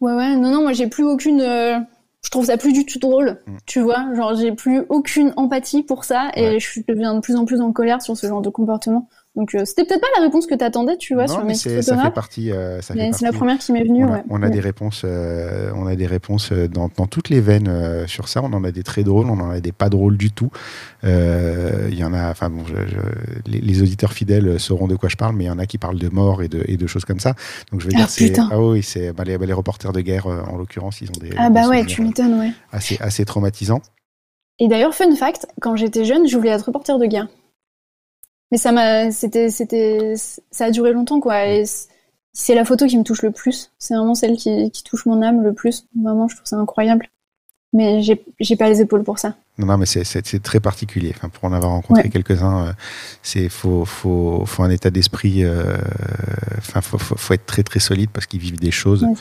ouais, ouais, non, non, moi j'ai plus aucune. euh, Je trouve ça plus du tout drôle, Mm. tu vois. Genre, j'ai plus aucune empathie pour ça et Ouais. je deviens de plus en plus en colère sur ce genre de comportement. Donc, euh, c'était peut-être pas la réponse que t'attendais, tu vois, non, sur mais ça fait partie. euh, ça fait c'est la première qui m'est venue, On a, ouais. on a des réponses, euh, on a des réponses euh, dans, dans toutes les veines sur ça. On en a des très drôles, on en a des pas drôles du tout. Il y en a, enfin bon, je- je- les, les auditeurs fidèles sauront de quoi je parle, mais il y en a qui parlent de mort et de, et de choses comme ça. Donc je vais Ah, dire, c'est ah oui, c'est bah, les, bah, les reporters de guerre en l'occurrence, ils ont des, Ah bah ouais, tu m'étonnes, ouais. assez assez traumatisants. Et d'ailleurs, fun fact, quand j'étais jeune, je voulais être reporter de guerre. Mais ça m'a, c'était, c'était, ça a duré longtemps, quoi. Et c- c'est la photo qui me touche le plus. C'est vraiment celle qui, qui touche mon âme le plus. Vraiment, je trouve ça incroyable. Mais j'ai, j'ai pas les épaules pour ça. Non, non, mais c'est- très particulier. Enfin, pour en avoir rencontré Ouais. quelques-uns, euh, c'est faut, faut, faut un état d'esprit. euh, Enfin, faut, faut, faut être très très solide parce qu'ils vivent des choses Ouais,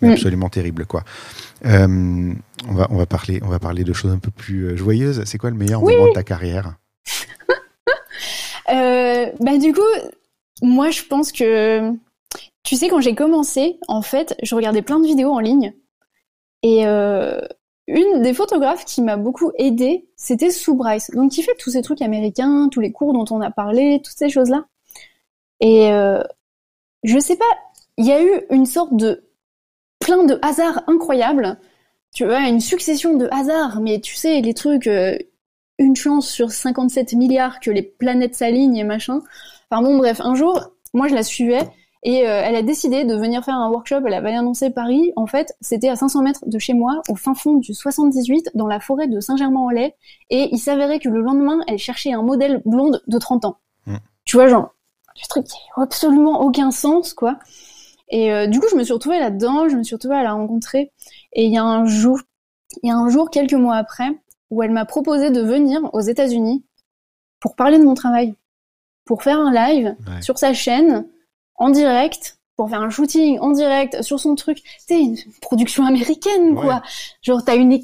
mais Mm. absolument terribles, quoi. Euh, on va on va parler on va parler de choses un peu plus euh, joyeuses. C'est quoi le meilleur Oui. moment de ta carrière? Euh, bah du coup, moi je pense que, tu sais, quand j'ai commencé, en fait, je regardais plein de vidéos en ligne et euh, une des photographes qui m'a beaucoup aidée, c'était Sue Bryce, donc qui fait tous ces trucs américains, tous les cours dont on a parlé, toutes ces choses-là. Et euh, je sais pas, il y a eu une sorte de plein de hasards incroyables. Tu vois, une succession de hasards, mais tu sais, les trucs, euh, une chance sur 57 milliards que les planètes s'alignent et machin. Enfin bon, bref, un jour, moi je la suivais et euh, elle a décidé de venir faire un workshop. Elle avait annoncé Paris. En fait, c'était à 500 mètres de chez moi, au fin fond du 78, dans la forêt de Saint-Germain-en-Laye. Et il s'avérait que le lendemain, elle cherchait un modèle blonde de 30 ans. Mm. Tu vois, genre, du truc qui a absolument aucun sens, quoi. Et euh, du coup, je me suis retrouvée là-dedans, je me suis retrouvée à la rencontrer. Et il y a un jour, il y a un jour, quelques mois après, où elle m'a proposé de venir aux États-Unis pour parler de mon travail, pour faire un live Ouais. sur sa chaîne, en direct, pour faire un shooting en direct sur son truc. C'est une production américaine, quoi. Genre, t'as une,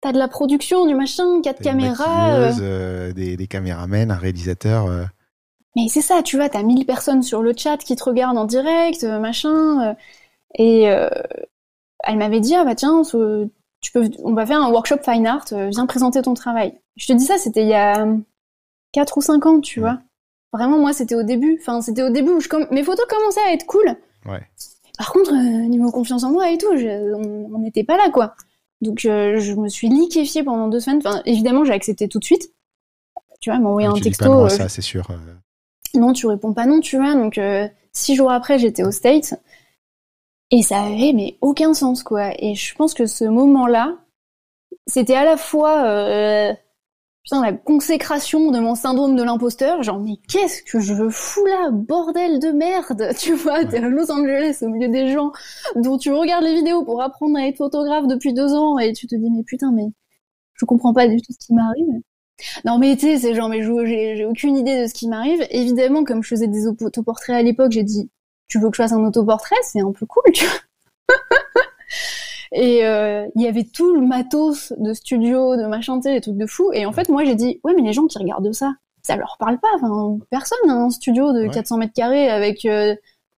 t'as de la production, du machin, quatre caméras. euh, euh, des, des caméramens, un réalisateur. euh, Mais c'est ça, tu vois, t'as 1000 personnes sur le chat qui te regardent en direct, machin. et elle m'avait dit ah bah tiens, tu peux, on va faire un workshop fine art, viens présenter ton travail. Je te dis ça, c'était il y a 4 ou 5 ans, tu vois. Vraiment, moi, c'était au début. Enfin, c'était au début où je mes photos commençaient à être cool. Ouais. Par contre, niveau confiance en moi et tout, on n'était pas là, quoi. Donc, je me suis liquéfiée pendant deux semaines. Enfin, évidemment, j'ai accepté tout de suite. Tu vois, elle m'a envoyé un texto. Pas ça, c'est sûr. Non, tu réponds pas non, tu vois. Donc, six jours après, j'étais au States. Et ça avait mais aucun sens, quoi. Et je pense que ce moment-là, c'était à la fois euh, putain, la consécration de mon syndrome de l'imposteur. Genre, mais qu'est-ce que je fous là, bordel de merde Tu vois, t'es à Los Angeles, au milieu des gens dont tu regardes les vidéos pour apprendre à être photographe depuis deux ans, et tu te dis, mais putain, mais je comprends pas du tout ce qui m'arrive. Non mais tu sais, c'est genre, mais j'ai aucune idée de ce qui m'arrive. Évidemment, comme je faisais des autoportraits à l'époque, j'ai dit, tu veux que je fasse un autoportrait C'est un peu cool, tu vois. Et euh, il y avait tout le matos de studio, de machin, des trucs de fou. Et en fait, moi, j'ai dit, ouais, mais les gens qui regardent ça, ça leur parle pas. Enfin, personne n'a un studio de 400 mètres carrés avec euh,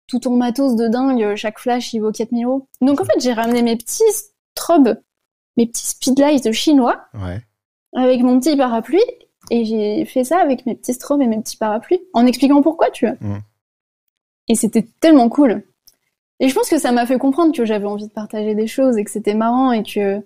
tout ton matos de dingue. Chaque flash, il vaut 4000 euros. Donc, en fait, j'ai ramené mes petits strobes, mes petits speedlights chinois. Ouais avec mon petit parapluie et j'ai fait ça avec mes petits strobes et mes petits parapluies en expliquant pourquoi, tu vois. Mm. Et c'était tellement cool. Et je pense que ça m'a fait comprendre que j'avais envie de partager des choses et que c'était marrant et que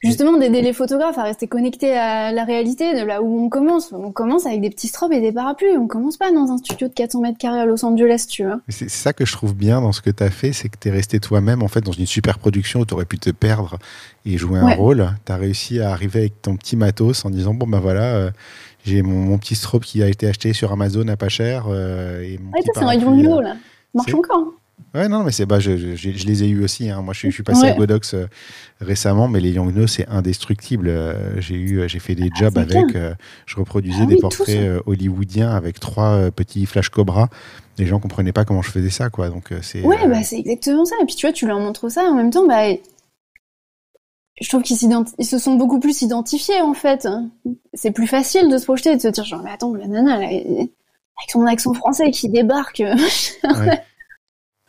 justement d'aider les photographes à rester connectés à la réalité de là où on commence. On commence avec des petits strobes et des parapluies. On commence pas dans un studio de 400 mètres carrés à Los Angeles, tu vois. C'est ça que je trouve bien dans ce que tu as fait, c'est que tu es resté toi-même en fait dans une super production où tu aurais pu te perdre et jouer un rôle. Tu as réussi à arriver avec ton petit matos en disant bon ben voilà, euh, j'ai mon, petit strobe qui a été acheté sur Amazon à pas cher euh, et mon ouais, c'est un euh, là. Marche encore. Hein. Ouais, non, mais c'est bah, je, je, je, les ai eu aussi. Hein. Moi, je, je, suis passé à Godox euh, récemment, mais les Yangno, c'est indestructible. Euh, j'ai eu, j'ai fait des ah, jobs avec. Euh, je reproduisais ah des portraits hollywoodiens avec trois petits flash cobra. Les gens comprenaient pas comment je faisais ça, quoi. Donc c'est. Ouais, bah c'est exactement ça. Et puis tu vois, tu leur montres ça en même temps, bah. Je trouve qu'ils se sont beaucoup plus identifiés en fait. C'est plus facile de se projeter et de se dire genre mais attends la nana avec son accent français qui débarque. Ouais.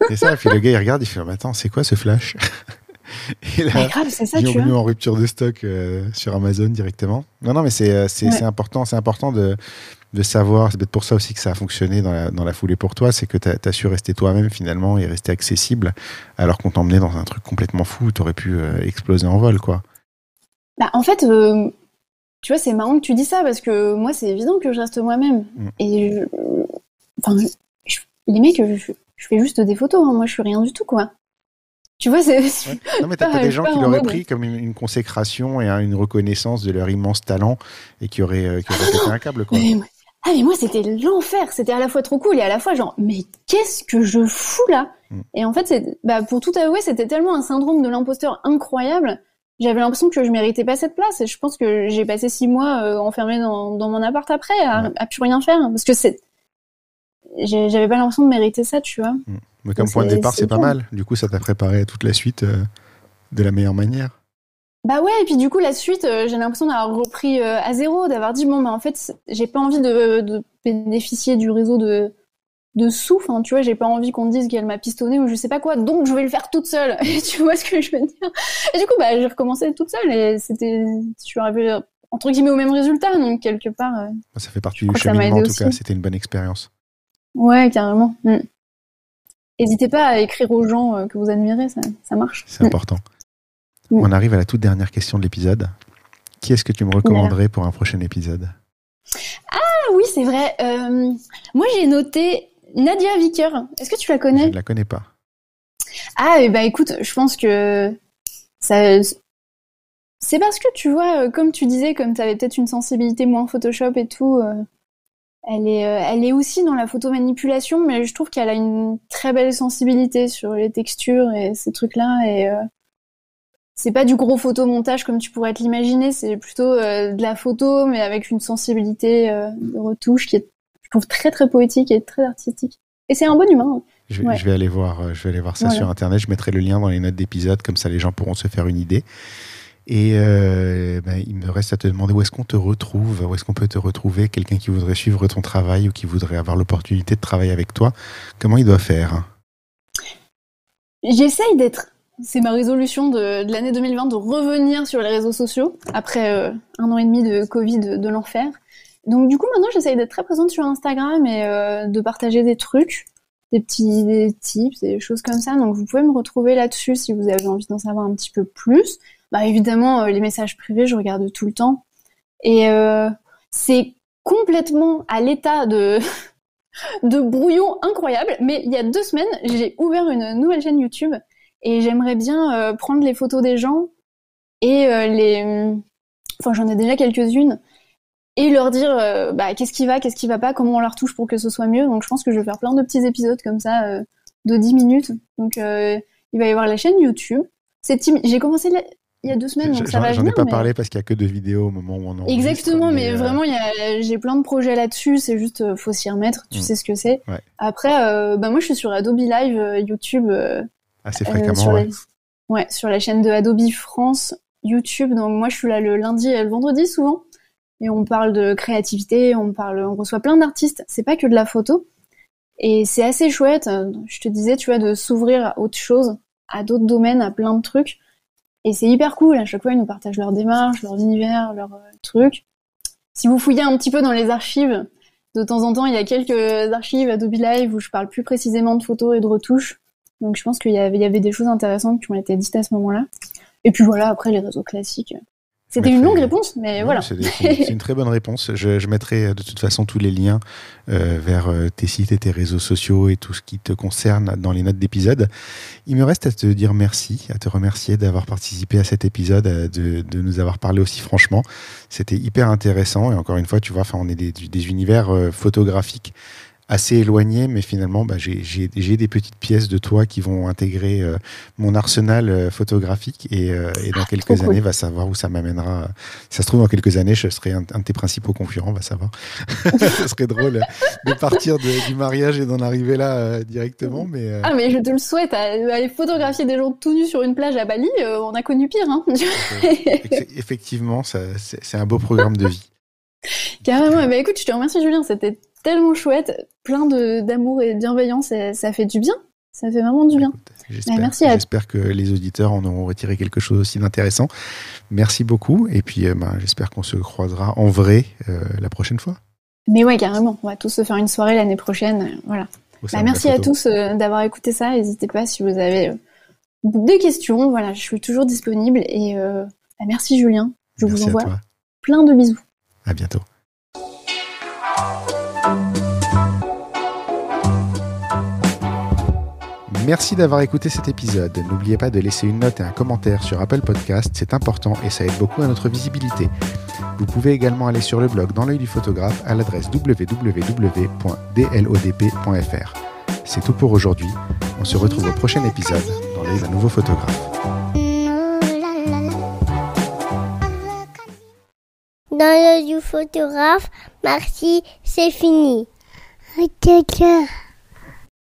C'est ça, et puis le gars il regarde, il fait Attends, c'est quoi ce flash? Et là, grave, c'est ça, tu en rupture de stock euh, sur Amazon directement. Non, non, mais c'est euh, c'est important, c'est important de, de savoir. C'est peut-être pour ça aussi que ça a fonctionné dans la, dans la foulée pour toi, c'est que tu as, su rester toi-même finalement et rester accessible, alors qu'on t'emmenait dans un truc complètement fou, tu aurais pu euh, exploser en vol, quoi. Bah, en fait, tu vois, c'est marrant que tu dis ça parce que moi, c'est évident que je reste moi-même. Mm. Et je, enfin, les mecs, je, je fais juste des photos, hein. moi je suis rien du tout, quoi. Tu vois, c'est. Non, mais t'as pas des gens qui l'auraient pris comme une, consécration et une reconnaissance de leur immense talent et qui auraient, euh, qui auraient pété un câble, quoi. ah, mais moi, c'était l'enfer. C'était à la fois trop cool et à la fois genre, mais qu'est-ce que je fous là mm. Et en fait, bah, pour tout avouer, c'était tellement un syndrome de l'imposteur incroyable. J'avais l'impression que je méritais pas cette place et je pense que j'ai passé six mois euh, enfermé dans, dans, mon appart après à, à plus rien faire parce que c'est j'avais pas l'impression de mériter ça, tu vois. Mm. Mais comme point de départ, c'est pas mal. Du coup, ça t'a préparé à toute la suite euh, de la meilleure manière. Bah ouais, et puis du coup, la suite, euh, j'ai l'impression d'avoir repris euh, à zéro, d'avoir dit, bon, bah en fait, j'ai pas envie de, bénéficier du réseau de, de enfin, tu vois, j'ai pas envie qu'on dise qu'elle m'a pistonné ou je sais pas quoi, donc je vais le faire toute seule. Et tu vois ce que je veux dire? Et du coup, bah, j'ai recommencé toute seule et c'était, je suis arrivée entre guillemets au même résultat, donc quelque part. ça fait partie du cheminement en tout cas, c'était une bonne expérience. Ouais, carrément. Mm. N'hésitez pas à écrire aux gens euh, que vous admirez, ça, marche. C'est important. Mm. On arrive à la toute dernière question de l'épisode. Qui est-ce que tu me recommanderais pour un prochain épisode? Ah oui, c'est vrai. Euh, moi, j'ai noté Nadia Vicker. Est-ce que tu la connais? Je ne la connais pas. Ah, bah écoute, je pense que ça. C'est parce que tu vois, euh, comme tu disais, comme tu avais peut-être une sensibilité moins Photoshop et tout, elle est, euh, elle est aussi dans la photo manipulation, mais je trouve qu'elle a une très belle sensibilité sur les textures et ces trucs-là. Et euh, c'est pas du gros photomontage comme tu pourrais te l'imaginer, c'est plutôt euh, de la photo, mais avec une sensibilité de retouche qui est, je trouve, très très poétique et très artistique. Et c'est un bon humain. Je, je, vais aller voir, je vais aller voir ça sur internet. Je mettrai le lien dans les notes d'épisode, comme ça les gens pourront se faire une idée. Et euh, ben, il me reste à te demander où est-ce qu'on te retrouve, où est-ce qu'on peut te retrouver, quelqu'un qui voudrait suivre ton travail ou qui voudrait avoir l'opportunité de travailler avec toi, comment il doit faire? J'essaye d'être c'est ma résolution de, l'année 2020 de revenir sur les réseaux sociaux après euh, un an et demi de Covid de, l'enfer. Donc du coup maintenant j'essaye d'être très présente sur Instagram et euh, de partager des trucs, des petits des tips, des choses comme ça. Donc vous pouvez me retrouver là-dessus si vous avez envie d'en savoir un petit peu plus. Bah évidemment euh, les messages privés je regarde tout le temps et c'est complètement à l'état de de brouillon incroyable. Mais il y a deux semaines j'ai ouvert une nouvelle chaîne YouTube et j'aimerais bien euh, prendre les photos des gens et euh, les enfin j'en ai déjà quelques-unes et leur dire euh, bah, qu'est-ce qui va, qu'est-ce qui va pas, comment on leur touche pour que ce soit mieux. Donc je pense que je vais faire plein de petits épisodes comme ça euh, de 10 minutes. Donc euh, il va y avoir la chaîne YouTube. C'est j'ai commencé la- il y a deux semaines, donc ça va j'en ai pas mais- parlé parce qu'il y a que deux vidéos au moment où on en Exactement, mais euh, vraiment, il y a, j'ai plein de projets là-dessus. C'est juste, faut s'y remettre. Tu Mm. sais ce que c'est. Ouais. Après, bah moi, je suis sur Adobe Live YouTube assez euh, fréquemment. sur, ouais. ouais, sur la chaîne de Adobe France YouTube. Donc moi, je suis là le lundi et le vendredi souvent. Et on parle de créativité, on parle, on reçoit plein d'artistes. C'est pas que de la photo. Et c'est assez chouette. Je te disais, tu vois, de s'ouvrir à autre chose, à d'autres domaines, à plein de trucs. Et c'est hyper cool. À chaque fois, ils nous partagent leur démarche, leur univers, leurs euh, trucs. Si vous fouillez un petit peu dans les archives, de temps en temps, il y a quelques archives Adobe Live où je parle plus précisément de photos et de retouches. Donc je pense qu'il y avait, il y avait des choses intéressantes qui ont été dites à ce moment-là. Et puis voilà, après les réseaux classiques. C'était une longue réponse, mais voilà. C'est une, très bonne réponse. Je, je mettrai euh, de toute façon tous les liens euh, vers euh, tes sites et tes réseaux sociaux et tout ce qui te concerne dans les notes d'épisode. Il me reste à te dire merci, à te remercier d'avoir participé à cet épisode, de, de nous avoir parlé aussi franchement. C'était hyper intéressant et encore une fois, tu vois, enfin, on est des, des univers photographiques assez éloignés, mais finalement, bah, j'ai des petites pièces de toi qui vont intégrer euh, mon arsenal euh, photographique et, euh, et dans quelques Ah, cool. années, va savoir où ça m'amènera. Si ça se trouve, dans quelques années, je serai un, un de tes principaux concurrents, va savoir. Ce serait drôle de partir de- du mariage et d'en arriver là euh, directement, mais Ah mais je te le souhaite, aller photographier des gens tout nus sur une plage à Bali, on a connu pire, hein. eff- effectivement, c'est un beau programme de vie. Carrément. Ben, écoute, je te remercie Julien, c'était tellement chouette, plein d'amour et de bienveillance, et ça fait du bien. Ça fait vraiment du bien. J'espère merci à- j'espère que les auditeurs en auront retiré quelque chose aussi d'intéressant. Merci beaucoup. Et puis, euh, ben, j'espère qu'on se croisera en vrai euh, la prochaine fois. Mais ouais, carrément. On va tous se faire une soirée l'année prochaine. euh, Voilà. Bah, merci à tous euh, d'avoir écouté ça. N'hésitez pas si vous avez euh, des questions. Voilà, je suis toujours disponible. Et bah, merci Julien. Je Merci vous envoie plein de bisous. À bientôt. Merci d'avoir écouté cet épisode. N'oubliez pas de laisser une note et un commentaire sur Apple Podcast, c'est important et ça aide beaucoup à notre visibilité. Vous pouvez également aller sur le blog dans l'œil du photographe à l'adresse www.dlodp.fr. C'est tout pour aujourd'hui. On se retrouve au prochain épisode dans l'œil d'un nouveau photographe. Dans le du photographe, merci, c'est fini.